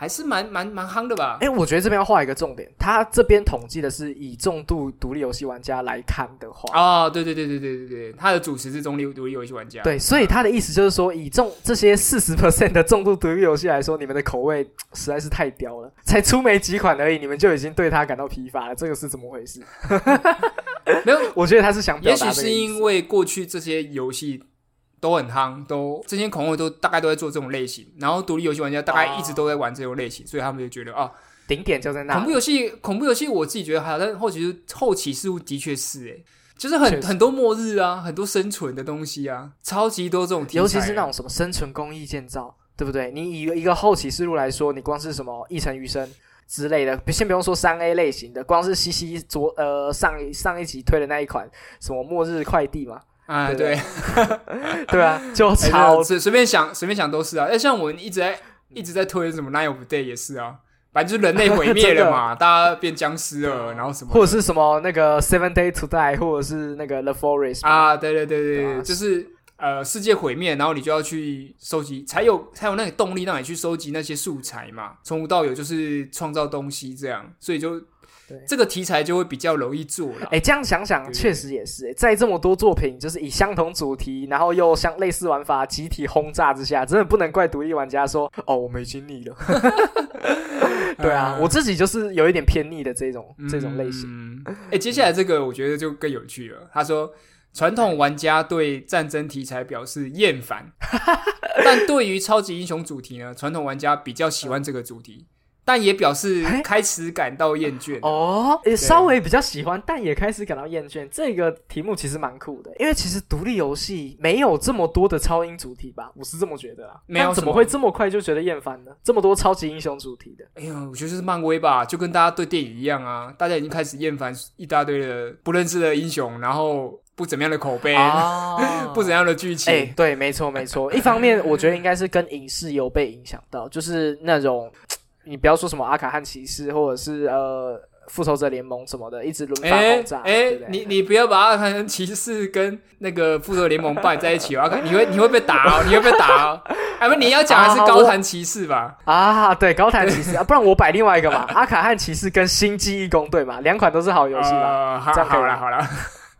[SPEAKER 1] 还是蛮蛮蛮夯的吧？
[SPEAKER 2] 哎、我觉得这边要画一个重点，他这边统计的是以重度独立游戏玩家来看的话，
[SPEAKER 1] 哦，对对对对对对对，他的主持是中立独立游戏玩家。
[SPEAKER 2] 对，所以他的意思就是说，以重这些四十 percent 的重度独立游戏来说，你们的口味实在是太刁了，才出没几款而已，你们就已经对他感到疲乏了，这个是怎么回事？[laughs]
[SPEAKER 1] 没有，[laughs]
[SPEAKER 2] 我觉得他是想表达
[SPEAKER 1] 也许是因为过去这些游戏都很夯，都这些恐怖都大概都在做这种类型，然后独立游戏玩家大概一直都在玩这种类型，所以他们就觉得啊，
[SPEAKER 2] 顶点就在那
[SPEAKER 1] 恐怖游戏，恐怖游戏我自己觉得还好，但后期后期事物的确是诶、就是很很多末日啊，很多生存的东西啊，超级多这种题材，
[SPEAKER 2] 尤其是那种什么生存工艺建造，对不对？你以一个后起思路来说，你光是什么一城余生之类的，先不用说三 A 类型的，光是西西昨呃上一上一集推的那一款什么末日快递嘛，
[SPEAKER 1] 啊，
[SPEAKER 2] 对
[SPEAKER 1] 对，[laughs]
[SPEAKER 2] 啊，就
[SPEAKER 1] 哎
[SPEAKER 2] 超
[SPEAKER 1] 随随便想随便想都是啊，那像我们一直在一直在推什么 Night of Day 也是啊，反正就是人类毁灭了 [laughs] 嘛，大家变僵尸了，然后什么
[SPEAKER 2] 或者是什么那个 Seven Day to Die，或者是那个 The Forest，
[SPEAKER 1] 啊，对对对对
[SPEAKER 2] 对，
[SPEAKER 1] 就是呃世界毁灭，然后你就要去收集，才有才有那个动力让你去收集那些素材嘛。从无到有就是创造东西这样，所以就
[SPEAKER 2] 对
[SPEAKER 1] 这个题材就会比较容易做了。
[SPEAKER 2] 哎，这样想想，确实也是，在这么多作品就是以相同主题，然后又相类似玩法集体轰炸之下，真的不能怪独立玩家说 [laughs] 哦，我们已经腻了。[laughs] 对啊，[laughs]
[SPEAKER 1] 嗯
[SPEAKER 2] 我自己就是有一点偏腻的这种这种类型。
[SPEAKER 1] 嗯，哎、接下来这个我觉得就更有趣了。他说，传统玩家对战争题材表示厌烦，但对于超级英雄主题呢，传统玩家比较喜欢这个主题，但也表示
[SPEAKER 2] 哎
[SPEAKER 1] 开始感到厌倦。
[SPEAKER 2] 哦，也稍微比较喜欢，但也开始感到厌倦。这个题目其实蛮酷的，因为其实独立游戏没有这么多的超英主题吧，我是这么觉得啊。
[SPEAKER 1] 没有
[SPEAKER 2] 怎么会这么快就觉得厌烦呢？这么多超级英雄主题的，
[SPEAKER 1] 哎呀，我觉得是漫威吧，就跟大家对电影一样啊，大家已经开始厌烦一大堆的不认识的英雄，然后不怎么样的口碑，
[SPEAKER 2] 啊 [laughs]
[SPEAKER 1] 不怎样的剧情。
[SPEAKER 2] 哎、对，没错没错。一方面，我觉得应该是跟影视有被影响到，就是那种你不要说什么阿卡汉骑士，或者是呃复仇者联盟什么的，一直轮番
[SPEAKER 1] 哎
[SPEAKER 2] 轰炸。
[SPEAKER 1] 哎你你不要把阿卡汉骑士跟那个复仇者联盟摆在一起哦，阿卡你会你会被打哦，你会被打哦。哎不，你要讲的是
[SPEAKER 2] 啊
[SPEAKER 1] 高谭骑士吧？
[SPEAKER 2] 啊，对，高谭骑士啊，不然我摆另外一个嘛，阿卡汉骑士跟星际义工队嘛，两款都是好游戏嘛。
[SPEAKER 1] 好了好了，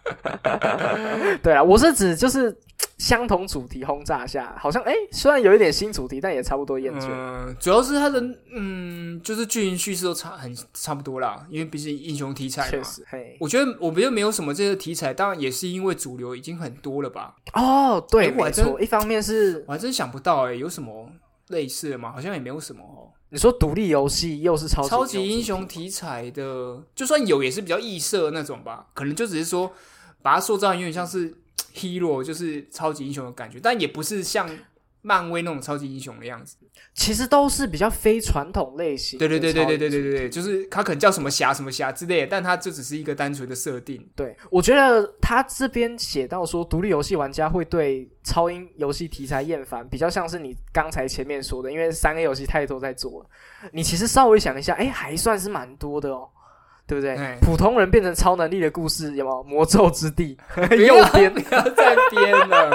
[SPEAKER 1] [laughs]
[SPEAKER 2] 对啊，我是指就是相同主题轰炸下，好像哎，虽然有一点新主题，但也差不多厌倦。
[SPEAKER 1] 嗯，主要是它的嗯，就是剧情叙事都差很差不多啦，因为毕竟英雄题材嘛。
[SPEAKER 2] 确实，嘿，
[SPEAKER 1] 我觉得我觉得没有什么这个题材，当然也是因为主流已经很多了吧。
[SPEAKER 2] 哦，对，
[SPEAKER 1] 哎我还真
[SPEAKER 2] 没错，一方面是
[SPEAKER 1] 我还真想不到哎、有什么类似的吗？好像也没有什么哦。
[SPEAKER 2] 你说独立游戏又是超级
[SPEAKER 1] 超级英雄题材的，就算有，也是比较异色那种吧。可能就只是说把它塑造有点像是 hero，就是超级英雄的感觉，但也不是像漫威那种超级英雄的样子。
[SPEAKER 2] 其实都是比较非传统类型
[SPEAKER 1] 对对对对对对对对对，就是它可能叫什么侠什么侠之类的，但它就只是一个单纯的设定。
[SPEAKER 2] 对，我觉得他这边写到说，独立游戏玩家会对超英游戏题材厌烦，比较像是你刚才前面说的，因为三 A 游戏太多在做了。你其实稍微想一下，哎，还算是蛮多的哦，对不对
[SPEAKER 1] 哎？
[SPEAKER 2] 普通人变成超能力的故事有没有？魔咒之地 [laughs]
[SPEAKER 1] 不
[SPEAKER 2] 右
[SPEAKER 1] 要
[SPEAKER 2] 边，
[SPEAKER 1] 不要再编了。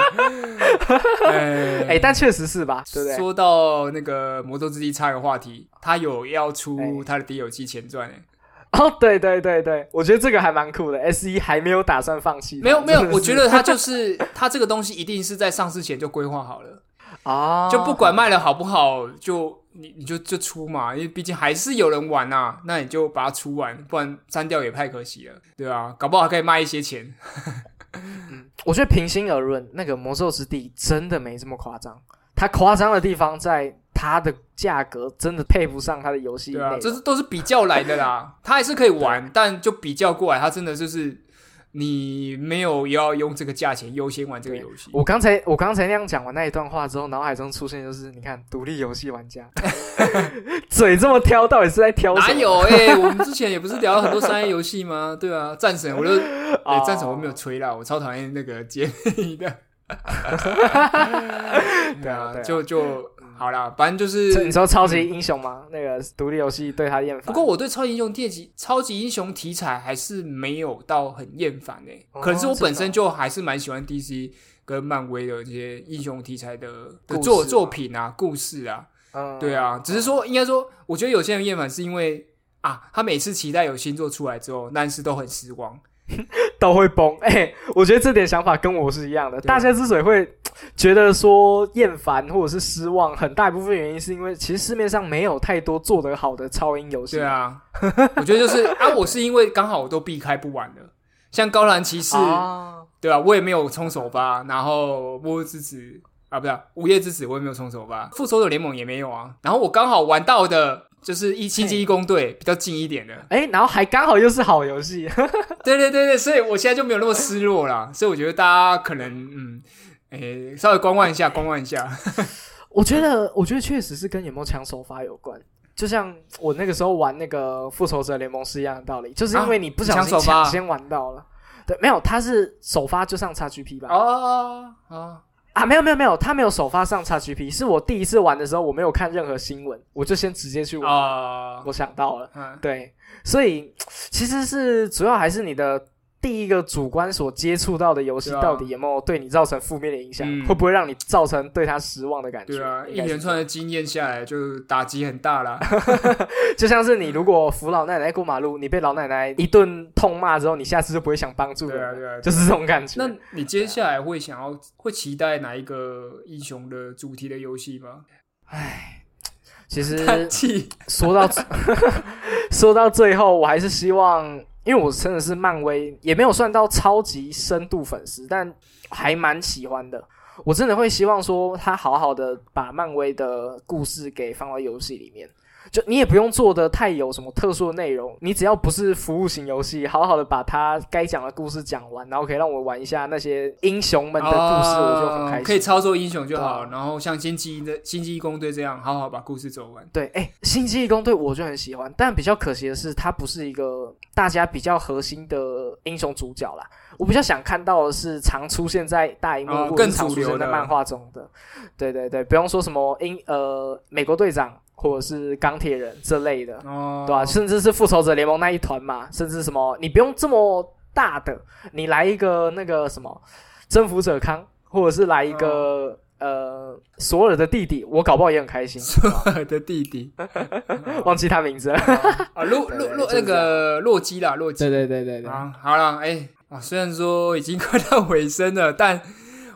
[SPEAKER 1] [laughs] 哎
[SPEAKER 2] 哎，但确实是吧？对不对？
[SPEAKER 1] 说到那个魔咒之地，插个话题，他有要出
[SPEAKER 2] 哎
[SPEAKER 1] 他的 DLC 前传哎。
[SPEAKER 2] 哦，对对对对，我觉得这个还蛮酷的。S 一还没有打算放弃它，
[SPEAKER 1] 没有没有我觉得他就是 [laughs] 他这个东西一定是在上市前就规划好了。
[SPEAKER 2] 啊，
[SPEAKER 1] 就不管卖的好不好，就你你就就出嘛，因为毕竟还是有人玩呐、那你就把它出完，不然删掉也太可惜了，对啊，搞不好还可以卖一些钱。
[SPEAKER 2] 我觉得平心而论，那个魔兽之地真的没这么夸张。它夸张的地方在它的价格真的配不上它的游戏 [laughs]
[SPEAKER 1] 这是都是比较来的啦，它还是可以玩，但就比较过来，它真的就是你没有要用这个价钱优先玩这个游戏。
[SPEAKER 2] 我刚才我刚才那样讲完那一段话之后，脑海中出现就是，你看独立游戏玩家 [laughs] 嘴这么挑，到底是在挑？
[SPEAKER 1] 哪有哎、我们之前也不是聊了很多商业游戏吗？对啊，战神我就，哎、
[SPEAKER 2] 哦
[SPEAKER 1] 战神我没有吹啦，我超讨厌那个杰米的。[laughs] 对啊，
[SPEAKER 2] 对啊
[SPEAKER 1] 就就好啦，反正就
[SPEAKER 2] 是你
[SPEAKER 1] 是。
[SPEAKER 2] 说超级英雄吗？那个独立游戏对他厌烦。
[SPEAKER 1] 不过我对超级英雄电击、超级英雄题材还是没有到很厌烦诶，
[SPEAKER 2] 哦
[SPEAKER 1] 可能是我本身就还是蛮喜欢 DC 跟漫威的这些英雄题材的的作作品啊、故事啊。
[SPEAKER 2] 嗯，
[SPEAKER 1] 对啊，只是说应该说，我觉得有些人厌烦是因为啊，他每次期待有新作出来之后，但是都很失望。[laughs]
[SPEAKER 2] 都会崩。哎、我觉得这点想法跟我是一样的。大家之所以会觉得说厌烦或者是失望，很大一部分原因是因为其实市面上没有太多做得好的超音游戏。
[SPEAKER 1] 对，啊，[laughs] 我觉得就是啊，我是因为刚好我都避开不玩的，像高兰骑士，
[SPEAKER 2] 啊，
[SPEAKER 1] 对啊，我也没有冲首发，然后末日之子啊，不是啊午夜之子，我也没有冲首发，复仇者联盟也没有啊，然后我刚好玩到的就是一星际义工队比较近一点的，
[SPEAKER 2] 哎、然后还刚好又是好游戏。
[SPEAKER 1] 对对对对，所以我现在就没有那么失落啦，所以我觉得大家可能嗯，诶，稍微观望一下，观望一下，[laughs]
[SPEAKER 2] 我觉得，我觉得确实是跟有没有抢首发有关。就像我那个时候玩那个复仇者联盟是一样的道理，就是因为你不小心
[SPEAKER 1] 抢首发
[SPEAKER 2] 抢先玩到了。对，没有，他是首发就上 XGP 吧？
[SPEAKER 1] 哦哦，
[SPEAKER 2] 啊，没有没有没有，他没有首发上 XGP，是我第一次玩的时候，我没有看任何新闻，我就先直接去玩。
[SPEAKER 1] 哦，
[SPEAKER 2] 我想到了，
[SPEAKER 1] 嗯，
[SPEAKER 2] 对，所以其实是主要还是你的第一个主观所接触到的游戏，到底有没有对你造成负面的影响，
[SPEAKER 1] 嗯
[SPEAKER 2] 会不会让你造成对他失望的感觉？
[SPEAKER 1] 对啊，一连串的经验下来，就打击很大啦。[laughs]
[SPEAKER 2] 就像是你如果扶老奶奶过马路，你被老奶奶一顿痛骂之后，你下次就不会想帮助人了，
[SPEAKER 1] 对啊对啊，
[SPEAKER 2] 就是这种感觉。
[SPEAKER 1] 那你接下来会想要会期待哪一个英雄的主题的游戏吗？
[SPEAKER 2] 唉其实 [laughs] 说到 [laughs] 说到最后，我还是希望，因为我真的是漫威，也没有算到超级深度粉丝，但还蛮喜欢的。我真的会希望说，他好好的把漫威的故事给放到游戏里面。就你也不用做的太有什么特殊的内容，你只要不是服务型游戏，好好的把它该讲的故事讲完，然后可以让我玩一下那些英雄们的故事，我就很开心。
[SPEAKER 1] 哦可以操作英雄就好，然后像星际的星际义工队这样，好好把故事走完。
[SPEAKER 2] 对，哎，星际义工队我就很喜欢，但比较可惜的是，它不是一个大家比较核心的英雄主角啦。我比较想看到的是常出现在大荧幕
[SPEAKER 1] 哦
[SPEAKER 2] 或者是
[SPEAKER 1] 更
[SPEAKER 2] 常出现在漫画中的。对对对，不用说什么英呃美国队长或者是钢铁人这类的，
[SPEAKER 1] 哦，
[SPEAKER 2] 对吧、甚至是复仇者联盟那一团嘛，甚至什么你不用这么大的，你来一个那个什么征服者康，或者是来一个、呃索尔的弟弟，我搞不好也很开心。
[SPEAKER 1] 索尔的弟弟 [laughs]
[SPEAKER 2] 忘记他名字了。
[SPEAKER 1] 啊，洛 [laughs] 洛洛那个洛基啦，洛基
[SPEAKER 2] 对对对对对，
[SPEAKER 1] 啊，好了，哎、啊，虽然说已经快到尾声了，但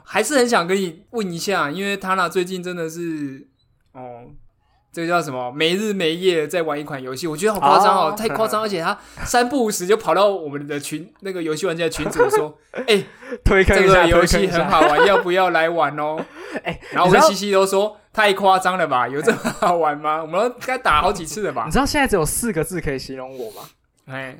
[SPEAKER 1] 还是很想跟你问一下，因为他那最近真的是，哦，这个叫什么？没日没夜在玩一款游戏，我觉得好夸张哦，
[SPEAKER 2] 哦
[SPEAKER 1] 太夸张，而且他三不五时就跑到我们的群那个游戏玩家群组说，哎、[laughs]
[SPEAKER 2] 推开一下，
[SPEAKER 1] 这个游。戏很好玩，要不要来玩哦？[laughs]
[SPEAKER 2] 哎，
[SPEAKER 1] 然后跟西西都说太夸张了吧，有这么好玩吗？我们都该打好几次了吧
[SPEAKER 2] 你？知道现在只有四个字可以形容我吗？[laughs]
[SPEAKER 1] 哎，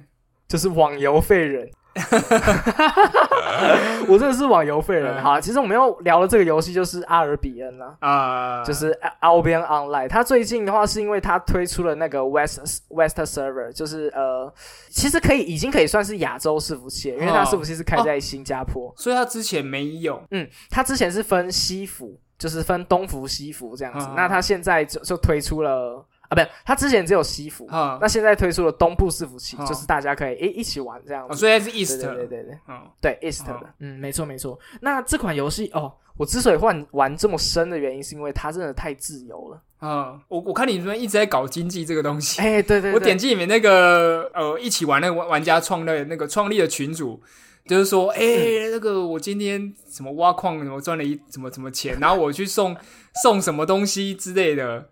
[SPEAKER 2] 就是网游废人。[laughs] 我真的是网游废人。
[SPEAKER 1] 嗯
[SPEAKER 2] 好，其实我们要聊的这个游戏就是阿尔比恩啦。
[SPEAKER 1] 啊、
[SPEAKER 2] 就是 Albion Online，它最近的话是因为它推出了那个 West West Server，就是呃，其实可以已经可以算是亚洲伺服器，因为它
[SPEAKER 1] 哦
[SPEAKER 2] 伺服器是开在新加坡。
[SPEAKER 1] 所以它之前没有，
[SPEAKER 2] 嗯，它之前是分西服，就是分东服、西服这样子。
[SPEAKER 1] 嗯
[SPEAKER 2] 那它现在就就推出了啊，不是，它之前只有西服，
[SPEAKER 1] 哈、
[SPEAKER 2] 那现在推出了东部伺服器，
[SPEAKER 1] 哦
[SPEAKER 2] 就是大家可以一一起玩这样
[SPEAKER 1] 哦，
[SPEAKER 2] 子。
[SPEAKER 1] 所以它是
[SPEAKER 2] 对
[SPEAKER 1] East，
[SPEAKER 2] 对对对对。
[SPEAKER 1] 嗯，
[SPEAKER 2] 对 East 的，
[SPEAKER 1] 哦。
[SPEAKER 2] 嗯，没错没错。那这款游戏哦，我之所以换玩这么深的原因，是因为它真的太自由了。
[SPEAKER 1] 啊，我我看你这边一直在搞经济这个东西，
[SPEAKER 2] 哎，对对对，
[SPEAKER 1] 我点击里面那个呃一起玩那个玩玩家创的那个创立的群主，就是说，哎、
[SPEAKER 2] 嗯
[SPEAKER 1] 那个我今天什么挖矿什么赚了一什么什么钱，然后我去送 [laughs] 送什么东西之类的，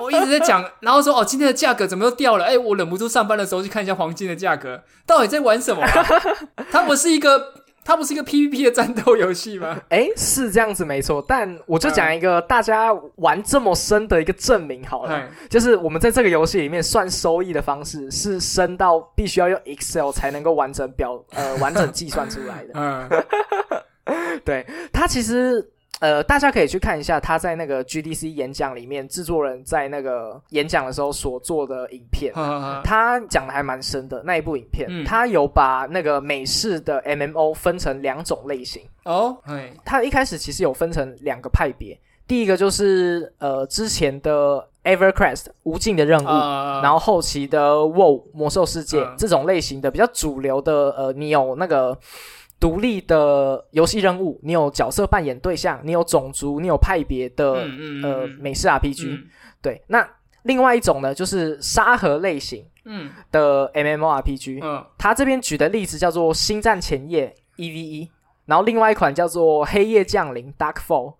[SPEAKER 1] 我一直在讲，[laughs] 然后说哦今天的价格怎么又掉了？哎、我忍不住上班的时候去看一下黄金的价格，到底在玩什么、啊？[laughs] 它不是一个它不是一个 PVP 的战斗游戏吗？[laughs]
[SPEAKER 2] 哎，是这样子没错，但我就讲一个大家玩这么深的一个证明好了，
[SPEAKER 1] 哎
[SPEAKER 2] 就是我们在这个游戏里面算收益的方式是深到必须要用 Excel 才能够完整表呃完整计算出来的。[laughs]
[SPEAKER 1] 嗯 [laughs]
[SPEAKER 2] 对，它其实呃大家可以去看一下他在那个 GDC 演讲里面制作人在那个演讲的时候所做的影片。他讲的还蛮深的那一部影片，
[SPEAKER 1] 嗯。
[SPEAKER 2] 他有把那个美式的 MMO 分成两种类型。
[SPEAKER 1] 哦，哎
[SPEAKER 2] 它一开始其实有分成两个派别，第一个就是呃之前的 EverQuest 无尽的任务，
[SPEAKER 1] 啊，
[SPEAKER 2] 然后后期的 WoW 魔兽世界、
[SPEAKER 1] 嗯。
[SPEAKER 2] 这种类型的比较主流的呃，你有那个独立的游戏任务，你有角色扮演对象，你有种族，你有派别的、
[SPEAKER 1] 嗯嗯
[SPEAKER 2] 呃
[SPEAKER 1] 嗯。
[SPEAKER 2] 美式 RPG、
[SPEAKER 1] 嗯。
[SPEAKER 2] 对，那另外一种呢就是沙盒类型
[SPEAKER 1] 嗯。
[SPEAKER 2] 的 MMORPG，、
[SPEAKER 1] 嗯。
[SPEAKER 2] 它这边举的例子叫做《星战前夜》EVE，然后另外一款叫做《黑夜降临》Darkfall。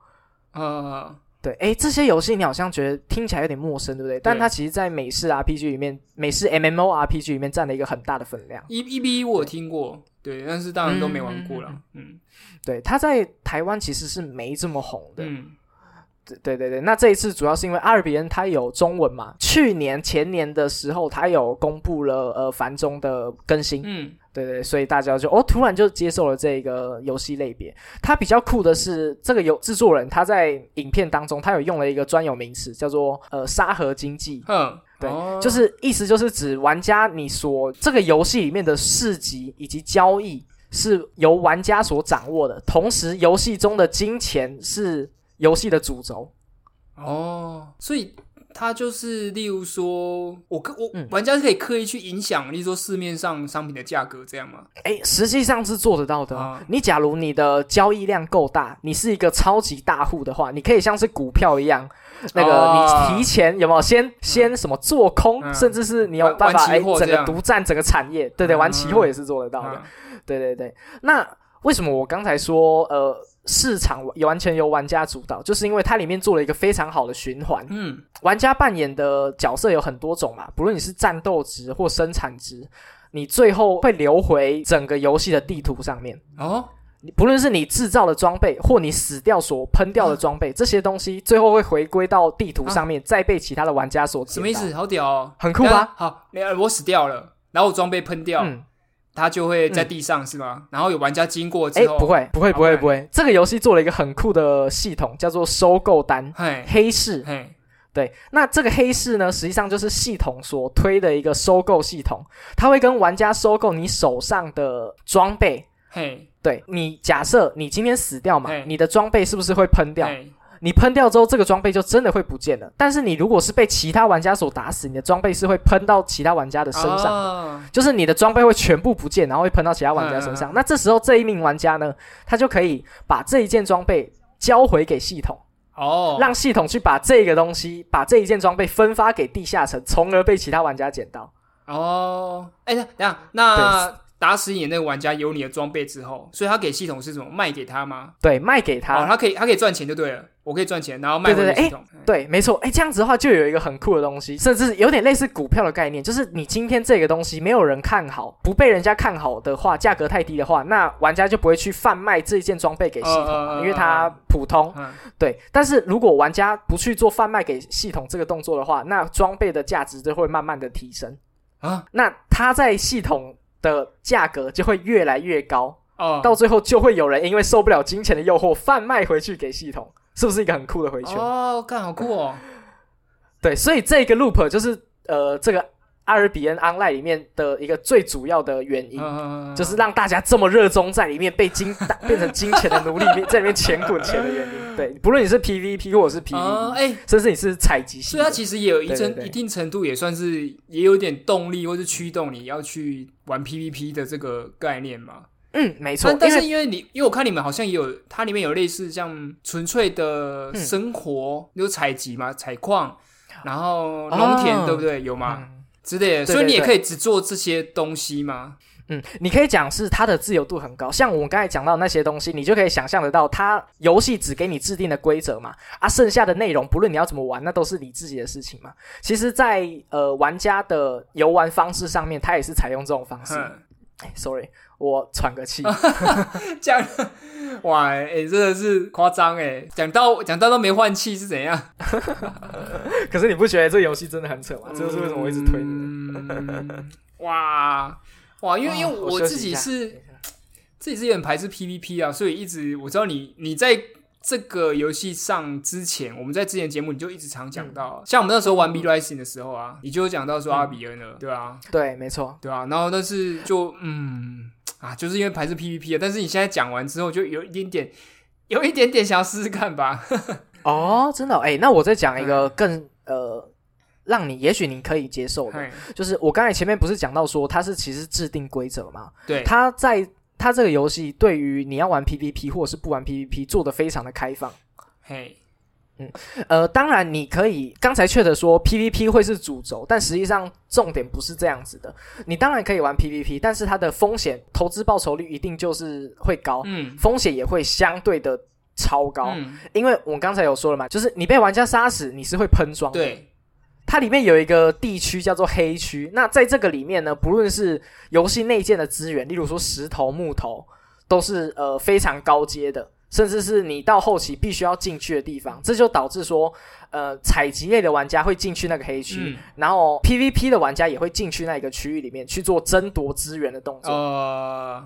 [SPEAKER 1] 啊
[SPEAKER 2] 对，哎，这些游戏你好像觉得听起来有点陌生，对不对？但它其实，在美式 RPG 里面，美式 MMORPG 里面占了一个很大的分量。
[SPEAKER 1] E E B 我有听过，对，但是当然都没玩过了。嗯
[SPEAKER 2] 对，它在台湾其实是没这么红的。
[SPEAKER 1] 嗯
[SPEAKER 2] 对对对对，那这一次主要是因为阿尔比恩它有中文嘛，去年前年的时候，它有公布了呃繁中的更新。
[SPEAKER 1] 嗯
[SPEAKER 2] 对对，所以大家就哦，突然就接受了这个游戏类别。它比较酷的是，这个游制作人他在影片当中，他有用了一个专有名词，叫做呃沙盒经济。
[SPEAKER 1] 嗯，
[SPEAKER 2] 对，
[SPEAKER 1] 哦
[SPEAKER 2] 就是意思就是指玩家你所这个游戏里面的市集以及交易是由玩家所掌握的，同时游戏中的金钱是游戏的主轴。
[SPEAKER 1] 哦，所以它就是，例如说，我可我、
[SPEAKER 2] 嗯。
[SPEAKER 1] 玩家是可以刻意去影响，例如说市面上商品的价格，这样吗？
[SPEAKER 2] 诶，实际上是做得到的你假如你的交易量够大，你是一个超级大户的话，你可以像是股票一样，那个
[SPEAKER 1] 哦
[SPEAKER 2] 你提前有没有先先什么做空，
[SPEAKER 1] 嗯。
[SPEAKER 2] 甚至是你有办法
[SPEAKER 1] 玩期
[SPEAKER 2] 诶整个独占整个产业，对对，
[SPEAKER 1] 嗯
[SPEAKER 2] 玩期货也是做得到的。
[SPEAKER 1] 啊
[SPEAKER 2] 对对对，那为什么我刚才说呃市场完全由玩家主导，就是因为它里面做了一个非常好的循环。
[SPEAKER 1] 嗯
[SPEAKER 2] 玩家扮演的角色有很多种嘛，不论你是战斗值或生产值，你最后会流回整个游戏的地图上面。
[SPEAKER 1] 哦
[SPEAKER 2] 你不论是你制造的装备，或你死掉所喷掉的装备，这些东西最后会回归到地图上面，再被其他的玩家所？
[SPEAKER 1] 什么意思？好屌哦，
[SPEAKER 2] 很酷吧
[SPEAKER 1] 好，你我死掉了，然后我装备喷掉，
[SPEAKER 2] 嗯，
[SPEAKER 1] 它就会在地上、是吗？然后有玩家经过
[SPEAKER 2] 哎
[SPEAKER 1] 之后，，
[SPEAKER 2] 不，会，不会，不会，
[SPEAKER 1] 哦
[SPEAKER 2] 不会。这个游戏做了一个很酷的系统，叫做收购单。
[SPEAKER 1] 嘿
[SPEAKER 2] 黑市，
[SPEAKER 1] 嘿，
[SPEAKER 2] 对，那这个黑市呢，实际上就是系统所推的一个收购系统，它会跟玩家收购你手上的装备。
[SPEAKER 1] 嘿，
[SPEAKER 2] 对你，假设你今天死掉嘛，你的装备是不是会喷掉？
[SPEAKER 1] 嘿
[SPEAKER 2] 你喷掉之后，这个装备就真的会不见了。但是你如果是被其他玩家所打死，你的装备是会喷到其他玩家的身上的。
[SPEAKER 1] 哦
[SPEAKER 2] 就是你的装备会全部不见，然后会喷到其他玩家身上。那这时候这一名玩家呢，他就可以把这一件装备交回给系统，
[SPEAKER 1] 哦，
[SPEAKER 2] 让系统去把这个东西，把这一件装备分发给地下城，从而被其他玩家捡到。
[SPEAKER 1] 哦，哎，等一下，那打死你那个玩家有你的装备之后，所以他给系统是什么卖给他吗？
[SPEAKER 2] 对，卖给他。
[SPEAKER 1] 哦，他可以他可以赚钱就对了，我可以赚钱，然后卖回
[SPEAKER 2] 对对对
[SPEAKER 1] 给系统。
[SPEAKER 2] 对，没错，哎，这样子的话就有一个很酷的东西，甚至有点类似股票的概念，就是你今天这个东西没有人看好，不被人家看好的话，价格太低的话，那玩家就不会去贩卖这件装备给系统因为它普通。
[SPEAKER 1] 嗯，
[SPEAKER 2] 对，但是如果玩家不去做贩卖给系统这个动作的话，那装备的价值就会慢慢的提升，
[SPEAKER 1] 啊，
[SPEAKER 2] 那它在系统的价格就会越来越高，
[SPEAKER 1] 哦，
[SPEAKER 2] 到最后就会有人因为受不了金钱的诱惑，贩卖回去给系统，是不是一个很酷的回圈？
[SPEAKER 1] 哦，干好酷哦，
[SPEAKER 2] 对，所以这个 loop 就是呃这个阿尔比恩 online 里面的一个最主要的原因。
[SPEAKER 1] 嗯，
[SPEAKER 2] 就是让大家这么热衷在里面被金 [laughs] 变成金钱的奴隶，[laughs] 在里面钱滚钱的原因。[laughs] 对，不论你是 PVP 或者是 PVE，、
[SPEAKER 1] 啊，哎，
[SPEAKER 2] 甚至你是采集系的，
[SPEAKER 1] 所以它其实也有一程
[SPEAKER 2] 对对对
[SPEAKER 1] 一定程度也算是也有点动力或是驱动你要去玩 PVP 的这个概念嘛。
[SPEAKER 2] 嗯，没错
[SPEAKER 1] 但，但是因为你，因为我看你们好像也有，它里面有类似像纯粹的
[SPEAKER 2] 嗯
[SPEAKER 1] 生活，有采集嘛，采矿，然后农田，
[SPEAKER 2] 哦
[SPEAKER 1] 对不对？有吗？
[SPEAKER 2] 嗯
[SPEAKER 1] 之类的，所以你也可以只做这些东西吗？
[SPEAKER 2] 嗯，你可以讲是它的自由度很高，像我们刚才讲到那些东西，你就可以想象得到，它游戏只给你制定的规则嘛，啊，剩下的内容不论你要怎么玩，那都是你自己的事情嘛。其实在，呃玩家的游玩方式上面，它也是采用这种方式。
[SPEAKER 1] 哼，
[SPEAKER 2] 哎，sorry，我喘个气。[laughs]
[SPEAKER 1] 这样，哇，哎、真的是夸张哎！讲到讲到都没换气是怎样？[laughs]
[SPEAKER 2] 可是你不觉得这游戏真的很扯吗？这就是为什么我一直推的。
[SPEAKER 1] 嗯，哇哇，因为、因为我自己是自己是有点排斥 PVP 啊，所以一直我知道你你在这个游戏上之前，我们在之前节目你就一直常讲到，像我们那时候玩 B Rising 的时候啊，你就有讲到说阿比恩了，对啊，
[SPEAKER 2] 对，没错。
[SPEAKER 1] 对啊，然后但是就嗯啊，就是因为排斥 PVP 啊，但是你现在讲完之后，就有一点点。有一点点想要试试看吧，[laughs]
[SPEAKER 2] 哦，真的哦，哎、那我再讲一个更、呃，让你也许你可以接受的，就是我刚才前面不是讲到说它是其实制定规则嘛，
[SPEAKER 1] 对，
[SPEAKER 2] 它在它这个游戏对于你要玩 PVP 或者是不玩 PVP 做的非常的开放。
[SPEAKER 1] 嘿，
[SPEAKER 2] 呃，当然你可以刚才确的说 PVP 会是主轴，但实际上重点不是这样子的。你当然可以玩 PVP，但是它的风险投资报酬率一定就是会高，
[SPEAKER 1] 嗯，
[SPEAKER 2] 风险也会相对的超高。
[SPEAKER 1] 嗯，
[SPEAKER 2] 因为我刚才有说了嘛，就是你被玩家杀死，你是会喷装的。
[SPEAKER 1] 对，
[SPEAKER 2] 它里面有一个地区叫做黑区，那在这个里面呢，不论是游戏内建的资源，例如说石头、木头，都是呃非常高阶的，甚至是你到后期必须要进去的地方，这就导致说，呃，采集类的玩家会进去那个黑区，
[SPEAKER 1] 嗯，
[SPEAKER 2] 然后 PVP 的玩家也会进去那一个区域里面去做争夺资源的动作。
[SPEAKER 1] 呃，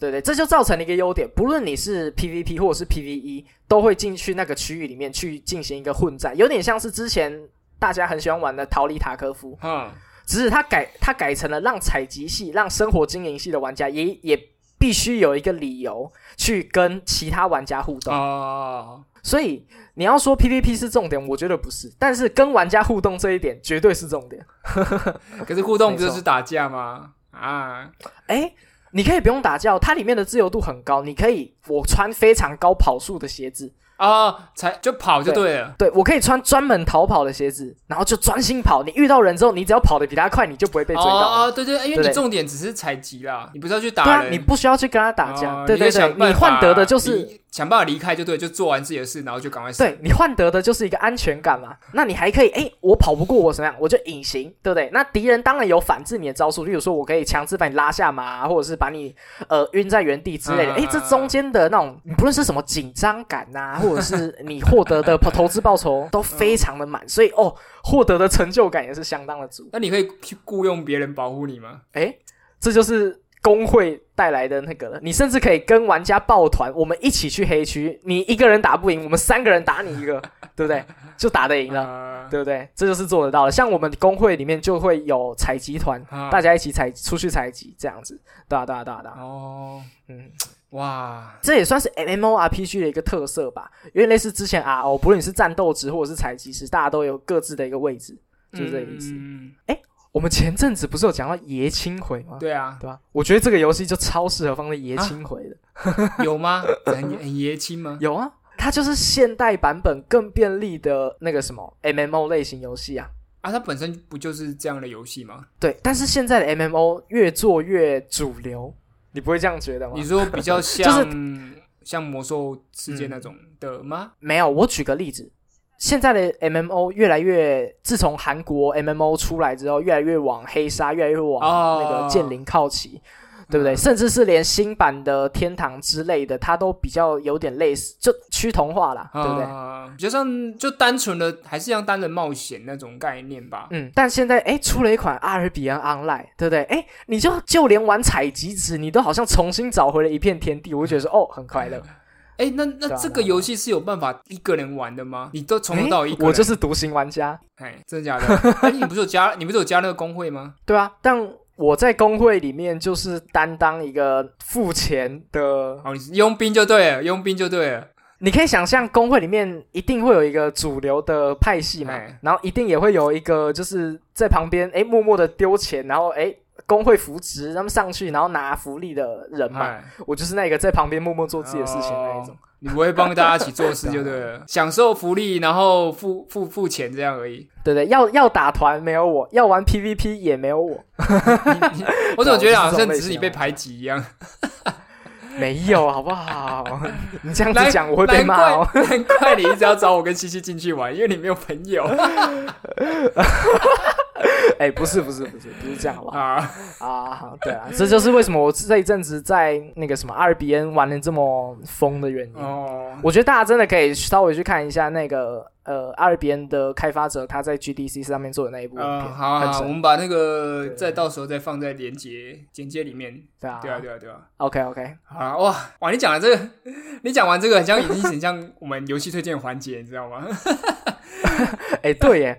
[SPEAKER 2] 对对，这就造成了一个优点，不论你是 PVP 或者是 PVE，都会进去那个区域里面去进行一个混战，有点像是之前大家很喜欢玩的逃离塔科夫，
[SPEAKER 1] 嗯，
[SPEAKER 2] 只是它改它改成了让采集系、让生活经营系的玩家也也必须有一个理由去跟其他玩家互动。
[SPEAKER 1] 哦，
[SPEAKER 2] 所以你要说 PVP 是重点，我觉得不是，但是跟玩家互动这一点绝对是重点。[laughs]
[SPEAKER 1] 可是互动不就是打架吗？啊，
[SPEAKER 2] 哎，你可以不用打架，它里面的自由度很高，你可以我穿非常高跑速的鞋子。
[SPEAKER 1] 哦，才就跑就对了。
[SPEAKER 2] 对，我可以穿专门逃跑的鞋子，然后就专心跑。你遇到人之后，你只要跑得比他快，你就不会被追到啊。
[SPEAKER 1] 哦，对对，因为你重点只是采集啦，你不是要去
[SPEAKER 2] 对啊，
[SPEAKER 1] 打人，
[SPEAKER 2] 你不需要去跟他打架。
[SPEAKER 1] 哦
[SPEAKER 2] 对对对
[SPEAKER 1] 你
[SPEAKER 2] 换得的就是
[SPEAKER 1] 离想办法离开就对，就做完自己的事，然后就赶快死。
[SPEAKER 2] 对你换得的就是一个安全感嘛。那你还可以，哎，我跑不过我怎么样，我就隐形，对不对？那敌人当然有反制你的招数，例如说我可以强制把你拉下马，或者是把你呃晕在原地之类的。
[SPEAKER 1] 嗯
[SPEAKER 2] 哎，这中间的那种，不论是什么紧张感呐、或者是你获得的 [laughs] 投资报酬都非常的满，所以哦，获得的成就感也是相当的足。
[SPEAKER 1] 那你可以去雇佣别人保护你吗？
[SPEAKER 2] 哎，这就是工会带来的那个了。你甚至可以跟玩家抱团，我们一起去黑区。你一个人打不赢，我们三个人打你一个，[laughs] 对不对？就打得赢了。对不对？这就是做得到的。像我们工会里面就会有采集团，
[SPEAKER 1] 啊
[SPEAKER 2] 大家一起采出去采集这样子，对啊对啊对啊对啊，
[SPEAKER 1] 哦，
[SPEAKER 2] 嗯。
[SPEAKER 1] 哇，
[SPEAKER 2] 这也算是 MMORPG 的一个特色吧，有点类似之前 RO，不论你是战斗值或者是采集值，大家都有各自的一个位置，就是这个意思。
[SPEAKER 1] 嗯，
[SPEAKER 2] 我们前阵子不是有讲到爷青回吗？
[SPEAKER 1] 对啊，
[SPEAKER 2] 对吧？我觉得这个游戏就超适合放在爷青回的。
[SPEAKER 1] 有吗？很 [laughs] 很爷青吗？
[SPEAKER 2] 有啊，它就是现代版本更便利的那个什么 MMO 类型游戏啊。
[SPEAKER 1] 啊，它本身不就是这样的游戏吗？
[SPEAKER 2] 对，但是现在的 MMO 越做越主流，你不会这样觉得吗
[SPEAKER 1] 你？说比较 [laughs] 像像魔兽世界那种的吗？
[SPEAKER 2] 没有，我举个例子，现在的 MMO 越来越，自从韩国 MMO 出来之后，越来越往黑沙，越来越往
[SPEAKER 1] 哦
[SPEAKER 2] 那个剑灵靠齐，对不对？
[SPEAKER 1] 嗯
[SPEAKER 2] 甚至是连新版的天堂之类的，它都比较有点类似，就趋同化啦，对不对？
[SPEAKER 1] 啊，比较像就单纯的还是像单人冒险那种概念吧。
[SPEAKER 2] 嗯，但现在哎出了一款阿尔比安 Online，对不对？哎，你就就连玩采集值，你都好像重新找回了一片天地，我就觉得说哦，很快乐。
[SPEAKER 1] 哎，那那这个游戏是有办法一个人玩的吗？你都从头到尾一？
[SPEAKER 2] 我就是独行玩家，
[SPEAKER 1] 哎，真的假的？[laughs] 哎，你不是有加你不是有加那个工会吗？
[SPEAKER 2] 对啊，但我在工会里面就是担当一个付钱的
[SPEAKER 1] 哦，你佣兵就对了，佣兵就对了。
[SPEAKER 2] 你可以想象，工会里面一定会有一个主流的派系嘛
[SPEAKER 1] 哎，
[SPEAKER 2] 然后一定也会有一个就是在旁边哎默默的丢钱，然后哎工会扶植他们上去，然后拿福利的人嘛。
[SPEAKER 1] 哎，
[SPEAKER 2] 我就是那个在旁边默默做自己的事情的那一种。
[SPEAKER 1] 哦 [laughs] 你不会帮大家一起做事就对了，享受福利，然后付付付钱这样而已。
[SPEAKER 2] 对对，要要打团没有我，要玩 PVP 也没有我，[laughs]
[SPEAKER 1] 我怎么觉得好像只是你被排挤一样？[laughs]
[SPEAKER 2] 没有好不好？你这样
[SPEAKER 1] 难
[SPEAKER 2] 子讲我会被
[SPEAKER 1] 难
[SPEAKER 2] 骂哦。
[SPEAKER 1] 怪难怪你一直要找我跟西西进去玩，因为你没有朋友 [laughs]
[SPEAKER 2] 哎，不是不是不是不是这样好不好？
[SPEAKER 1] 啊。
[SPEAKER 2] 啊，对啊，这就是为什么我这一阵子在那个什么 RBN 玩的这么疯的原因。
[SPEAKER 1] 哦，
[SPEAKER 2] 我觉得大家真的可以稍微去看一下那个呃 RBN 的开发者他在 GDC 上面做的那一部片，
[SPEAKER 1] 好我们把那个再到时候再放在连接简介里面。
[SPEAKER 2] 对啊，
[SPEAKER 1] 对啊，对啊，对啊。
[SPEAKER 2] ，OK OK，
[SPEAKER 1] 好啊，哇哇！你讲的这个，你讲完这个，很像已经很像我们游戏推荐环节，你知道吗？[laughs]
[SPEAKER 2] 哎、对耶，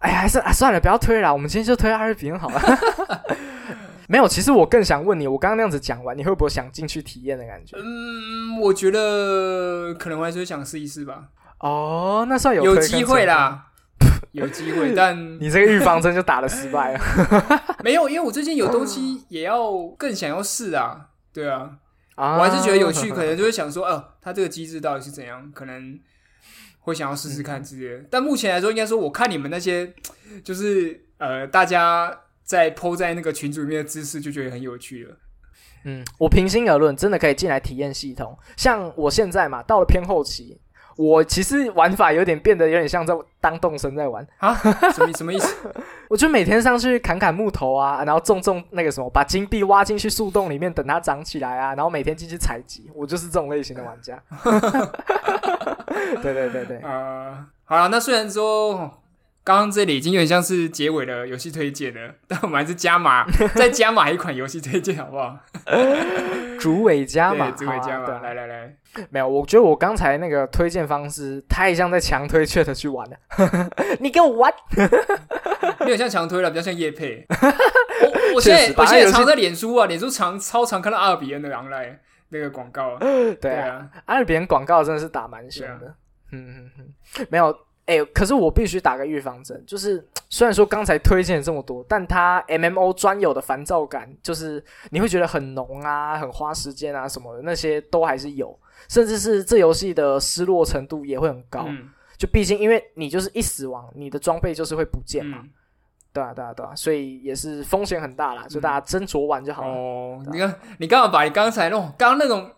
[SPEAKER 2] 哎，还是啊，算了，不要推了，我们今天就推 RBN 好了。[laughs] 没有，其实我更想问你，我刚刚那样子讲完，你会不会想进去体验的感觉？
[SPEAKER 1] 嗯，我觉得可能我还是会想试一试吧，
[SPEAKER 2] 哦，那算有
[SPEAKER 1] 有机会。啦，[laughs] 有机会，但 [laughs]
[SPEAKER 2] 你这个预防针就打的失败了
[SPEAKER 1] 没有，因为我最近有东西也要更想要试啊。对啊，
[SPEAKER 2] 啊！
[SPEAKER 1] 我还是觉得有趣，可能就会想说，哦、它这个机制到底是怎样，可能会想要试试看之类的。但目前来说，应该说，我看你们那些就是呃，大家在 PO 在那个群组里面的姿势，就觉得很有趣了。
[SPEAKER 2] 嗯，我平心而论，真的可以进来体验系统。像我现在嘛，到了偏后期，我其实玩法有点变得有点像在当动身在玩。
[SPEAKER 1] 啊，什么什么意思？[laughs]
[SPEAKER 2] 我就每天上去砍砍木头啊，然后种种那个什么，把金币挖进去树洞里面，等它长起来啊，然后每天进去采集。我就是这种类型的玩家。[laughs] 对对对对，
[SPEAKER 1] 呃，好了，那虽然说哦刚刚这里已经有点像是结尾的游戏推荐了，但我们还是加码，[laughs] 再加码一款游戏推荐，好不好？[laughs]
[SPEAKER 2] 主尾加
[SPEAKER 1] 码，主尾加码，来来来，
[SPEAKER 2] 没有，我觉得我刚才那个推荐方式太像在强推 Chat 去玩了。[laughs] 你给我玩，
[SPEAKER 1] 没有像强推了，比较像叶配。我我现在我现在常在脸书啊，脸书常超常看到阿尔比恩的狼来那个广告啊，
[SPEAKER 2] 对啊，阿尔比恩广告真的是打蛮凶的。嗯嗯嗯，没有，哎、可是我必须打个预防针，就是虽然说刚才推荐了这么多，但它 MMO 专有的烦躁感，就是你会觉得很浓啊，很花时间啊什么的，那些都还是有，甚至是这游戏的失落程度也会很高。
[SPEAKER 1] 嗯。
[SPEAKER 2] 就毕竟因为你就是一死亡，你的装备就是会不见嘛，
[SPEAKER 1] 嗯，
[SPEAKER 2] 对啊对啊对啊，所以也是风险很大啦，就大家斟酌玩就好了。
[SPEAKER 1] 哦，你看你刚好把你刚才那种刚刚那种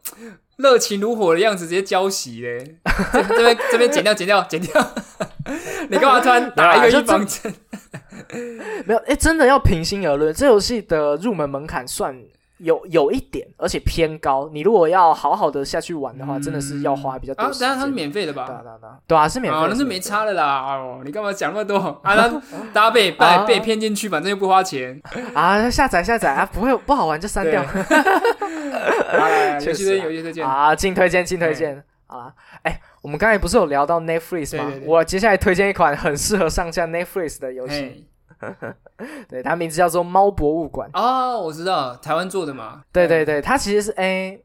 [SPEAKER 1] 热情如火的样子直接浇熄嘞？这边这边剪掉剪掉剪掉，[laughs] 你干嘛突然打一个预防针？
[SPEAKER 2] 没有，哎，真的要平心而论，这游戏的入门门槛算有有一点，而且偏高。你如果要好好的下去玩的话，真的是要花比较
[SPEAKER 1] 啊，
[SPEAKER 2] 多啊，
[SPEAKER 1] 当然它是免费的吧？
[SPEAKER 2] 对啊对啊对啊，是免费的，
[SPEAKER 1] 啊，那是没。差的啦。哦，你干嘛讲那么多 [laughs] 啊？那 [laughs] 大家被被
[SPEAKER 2] 啊
[SPEAKER 1] 被骗进去，反正又不花钱。[laughs]
[SPEAKER 2] 啊，下载下载啊，不会不好玩就删掉
[SPEAKER 1] 对来来来
[SPEAKER 2] 确实啊
[SPEAKER 1] 游戏推荐，游戏推荐。
[SPEAKER 2] 啊。进推荐进推荐好啦，哎，我们刚才不是有聊到 Netflix 吗？我接下来推荐一款很适合上架 Netflix 的游戏，
[SPEAKER 1] 嘿 [laughs]
[SPEAKER 2] 对，它名字叫做《猫博物馆》。
[SPEAKER 1] 哦，我知道，台湾做的嘛。
[SPEAKER 2] 对对对，它其实是哎，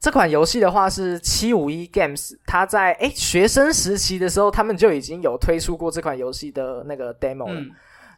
[SPEAKER 2] 这款游戏的话是七五一 Games，它在哎学生时期的时候，他们就已经有推出过这款游戏的那个 demo 了。
[SPEAKER 1] 嗯，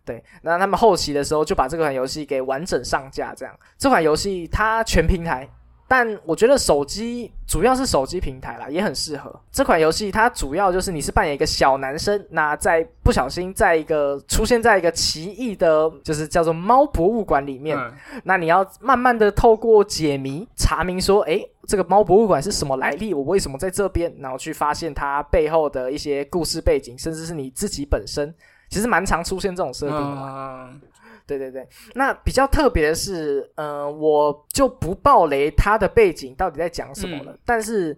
[SPEAKER 2] 对，那他们后期的时候就把这款游戏给完整上架，这样。这款游戏它全平台，但我觉得手机主要是手机平台啦，也很适合。这款游戏它主要就是你是扮演一个小男生，那在不小心在一个出现在一个奇异的，就是叫做猫博物馆里面，
[SPEAKER 1] 嗯
[SPEAKER 2] 那你要慢慢的透过解谜查明说，诶，这个猫博物馆是什么来历？我为什么在这边？然后去发现它背后的一些故事背景，甚至是你自己本身，其实蛮常出现这种设定的。
[SPEAKER 1] 嗯
[SPEAKER 2] 对对对，那比较特别的是，嗯、我就不爆雷它的背景到底在讲什么了，但是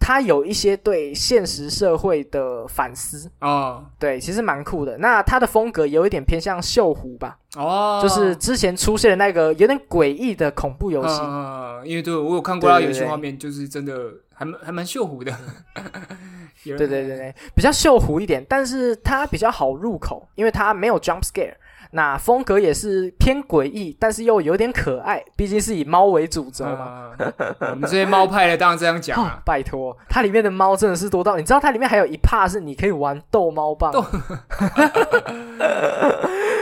[SPEAKER 2] 它有一些对现实社会的反思，
[SPEAKER 1] 哦
[SPEAKER 2] 对，其实蛮酷的。那它的风格有一点偏向锈湖吧，
[SPEAKER 1] 哦，
[SPEAKER 2] 就是之前出现的那个有点诡异的恐怖游戏。
[SPEAKER 1] 嗯，因为对我有看过他
[SPEAKER 2] 对对对
[SPEAKER 1] 游戏画面，就是真的还蛮还蛮锈湖的。[laughs]
[SPEAKER 2] 对对对对，比较锈湖一点，但是它比较好入口，因为它没有 jump scare。那风格也是偏诡异，但是又有点可爱，毕竟是以猫为主轴嘛。
[SPEAKER 1] 嗯我们这些猫派的当然这样讲
[SPEAKER 2] 哦
[SPEAKER 1] 啊。[laughs]
[SPEAKER 2] 拜托，它里面的猫真的是多到，你知道它里面还有一 part 是你可以玩逗猫棒，
[SPEAKER 1] 逗 [laughs]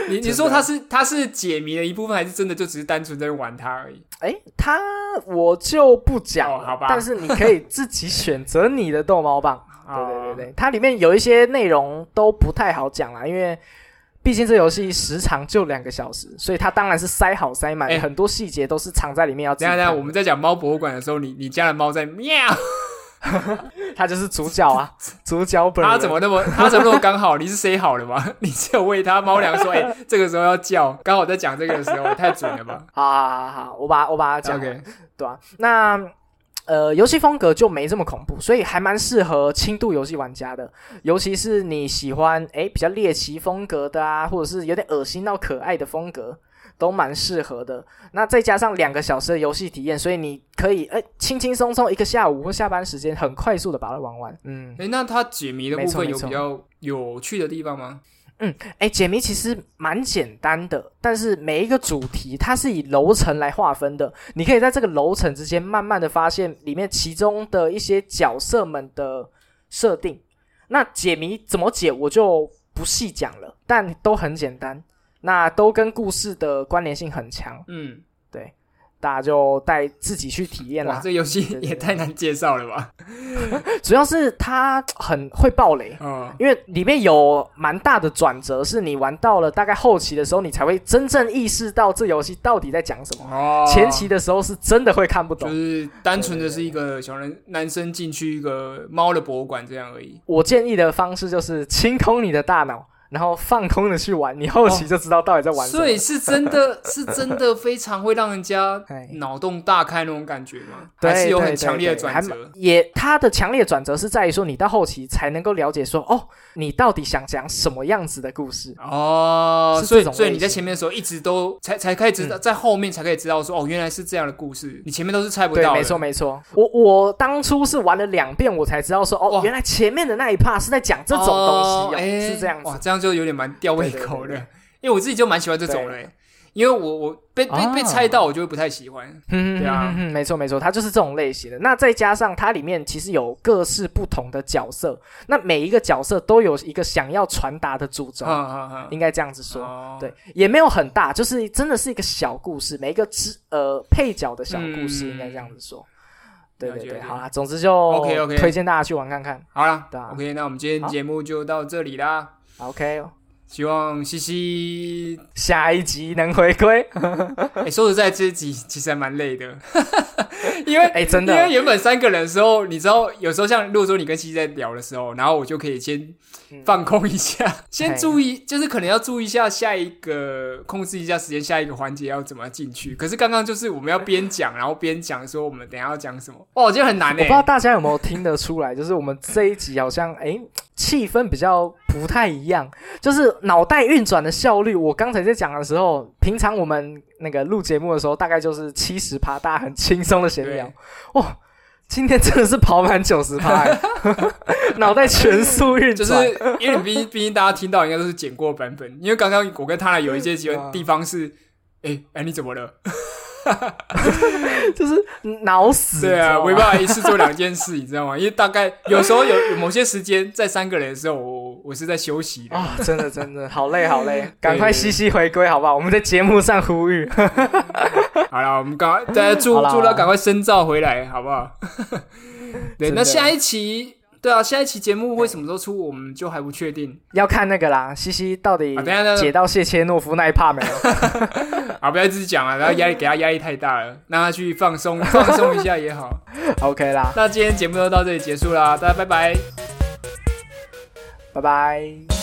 [SPEAKER 1] 你你说它是它是解谜的一部分，还是真的就只是单纯在玩它而已？
[SPEAKER 2] 哎，它我就不讲，
[SPEAKER 1] 哦好吧
[SPEAKER 2] 但是你可以自己选择你的逗猫棒。[laughs] 对对
[SPEAKER 1] 哦
[SPEAKER 2] 对对，它里面有一些内容都不太好讲啦，因为毕竟这游戏时长就两个小时，所以它当然是塞好塞满，
[SPEAKER 1] 哎
[SPEAKER 2] 很多细节都是藏在里面要。
[SPEAKER 1] 等下等下，我们在讲猫博物馆的时候，你你家的猫在喵，[laughs]
[SPEAKER 2] 它就是主角啊，[laughs] 主角本人。
[SPEAKER 1] 它怎么那么它怎么那么刚好？你是塞好了吗？[laughs] 你只有喂它猫粮说，哎、这个时候要叫，刚好在讲这个的时候，太准了吧
[SPEAKER 2] 好好好好，我把我把它讲对啊，那呃，游戏风格就没这么恐怖，所以还蛮适合轻度游戏玩家的，尤其是你喜欢诶比较猎奇风格的啊，或者是有点恶心到可爱的风格，都蛮适合的。那再加上两个小时的游戏体验，所以你可以诶轻轻松松一个下午或下班时间，很快速的把它玩完。嗯，
[SPEAKER 1] 诶、那它解谜的部分有比较有趣的地方吗？
[SPEAKER 2] 诶，解谜其实蛮简单的，但是每一个主题它是以楼层来划分的，你可以在这个楼层之间慢慢的发现里面其中的一些角色们的设定。那解谜怎么解我就不细讲了，但都很简单，那都跟故事的关联性很强，
[SPEAKER 1] 嗯，
[SPEAKER 2] 大家就带自己去体验
[SPEAKER 1] 哇，
[SPEAKER 2] 啦。
[SPEAKER 1] 这游戏也太难介绍了吧？[laughs]
[SPEAKER 2] 主要是它很会爆雷，
[SPEAKER 1] 嗯，
[SPEAKER 2] 因为里面有蛮大的转折，是你玩到了大概后期的时候，你才会真正意识到这游戏到底在讲什么。
[SPEAKER 1] 哦，
[SPEAKER 2] 前期的时候是真的会看不懂就。
[SPEAKER 1] 是单纯的是一个小人男生进去一个猫的博物馆这样而已。
[SPEAKER 2] 我建议的方式就是清空你的大脑，然后放空的去玩，你后期就知道到底在玩什么。
[SPEAKER 1] 所以是真的 [laughs] 是真的非常会让人家
[SPEAKER 2] 哎
[SPEAKER 1] 脑洞大开那种感觉吗？
[SPEAKER 2] 对
[SPEAKER 1] 还是有很强烈的转折？
[SPEAKER 2] 也它的强烈转折是在于说，你到后期才能够了解说，哦，你到底想讲什么样子的故事。
[SPEAKER 1] 哦，所以所以你在前面的时候一直都才才可以知道，在后面才可以知道说哦，原来是这样的故事，你前面都是猜不，到的。
[SPEAKER 2] 没错没错。我我当初是玩了两遍，我才知道说，哦，原来前面的那一 part 是在讲这种东西哦，
[SPEAKER 1] 哎
[SPEAKER 2] 是这样子
[SPEAKER 1] 哇，。这样就有点蛮吊胃口的，因为我自己就蛮喜欢这种的、
[SPEAKER 2] 对
[SPEAKER 1] 因为我我被被被
[SPEAKER 2] 啊
[SPEAKER 1] 猜到，我就会不太喜欢。
[SPEAKER 2] 嗯，
[SPEAKER 1] 对啊
[SPEAKER 2] 没错没错，它就是这种类型的。那再加上它里面其实有各式不同的角色，那每一个角色都有一个想要传达的主轴，
[SPEAKER 1] 哈哈哈。
[SPEAKER 2] 应该这样子说。
[SPEAKER 1] 哦，
[SPEAKER 2] 对，也没有很大，就是真的是一个小故事，每一个支呃配角的小故事，
[SPEAKER 1] 嗯
[SPEAKER 2] 应该这样子说。对对对，好啦，总之就
[SPEAKER 1] OK，OK
[SPEAKER 2] 推荐大家去玩看看。
[SPEAKER 1] 好啦
[SPEAKER 2] 对啊
[SPEAKER 1] ，OK，那我们今天
[SPEAKER 2] 好
[SPEAKER 1] 节目就到这里啦。
[SPEAKER 2] OK，
[SPEAKER 1] 希望西西，
[SPEAKER 2] 下一集能回归。[laughs]
[SPEAKER 1] 哎、说实在，这一集其实还蛮累的，[laughs] 因为
[SPEAKER 2] 哎，真的。
[SPEAKER 1] 因为原本三个人的时候，你知道，有时候像如果说你跟西西在聊的时候，然后我就可以先
[SPEAKER 2] 嗯
[SPEAKER 1] 放空一下，[laughs] 先注意，就是可能要注意一下下一个，控制一下时间，下一个环节要怎么进去。可是刚刚就是我们要边讲，然后边讲说我们等一下要讲什么，哇，我觉得很难欸。诶、
[SPEAKER 2] 我不知道大家有没有听得出来，就是我们这一集好像哎气氛比较不太一样，就是脑袋运转的效率。我刚才在讲的时候，平常我们那个录节目的时候，大概就是七十趴，大家很轻松的闲聊
[SPEAKER 1] 对。
[SPEAKER 2] 哇，今天真的是跑满九十趴，[laughs] 脑袋全速运
[SPEAKER 1] 就是。因为毕竟毕竟大家听到应该都是剪过版本，因为刚刚我跟他有一些地方是，哎哎你怎么了？[laughs]
[SPEAKER 2] 就是脑死。
[SPEAKER 1] 对啊，没办法一次做两件事，你知道吗？因为大概有时候有有某些时间在三个人的时候，我我是在休息的。
[SPEAKER 2] 啊、真的真的好累好累，赶快西西回归好不好？我们在节目上呼吁。[laughs]
[SPEAKER 1] 好了，我们赶快大家祝祝他赶快深造回来，好不好？[laughs] 对，那下一期，对啊，下一期节目会什么时候出，我们就还不确定。
[SPEAKER 2] 要看那个啦，西西到底解到谢切诺夫那一趴没有？[laughs]
[SPEAKER 1] 啊，不要一直讲啊，然后压力 [laughs] 给他压力太大了，让他去放松 [laughs] 放松一下也好。
[SPEAKER 2] OK 啦，
[SPEAKER 1] 那今天节目就到这里结束啦，大家拜拜。
[SPEAKER 2] 拜拜。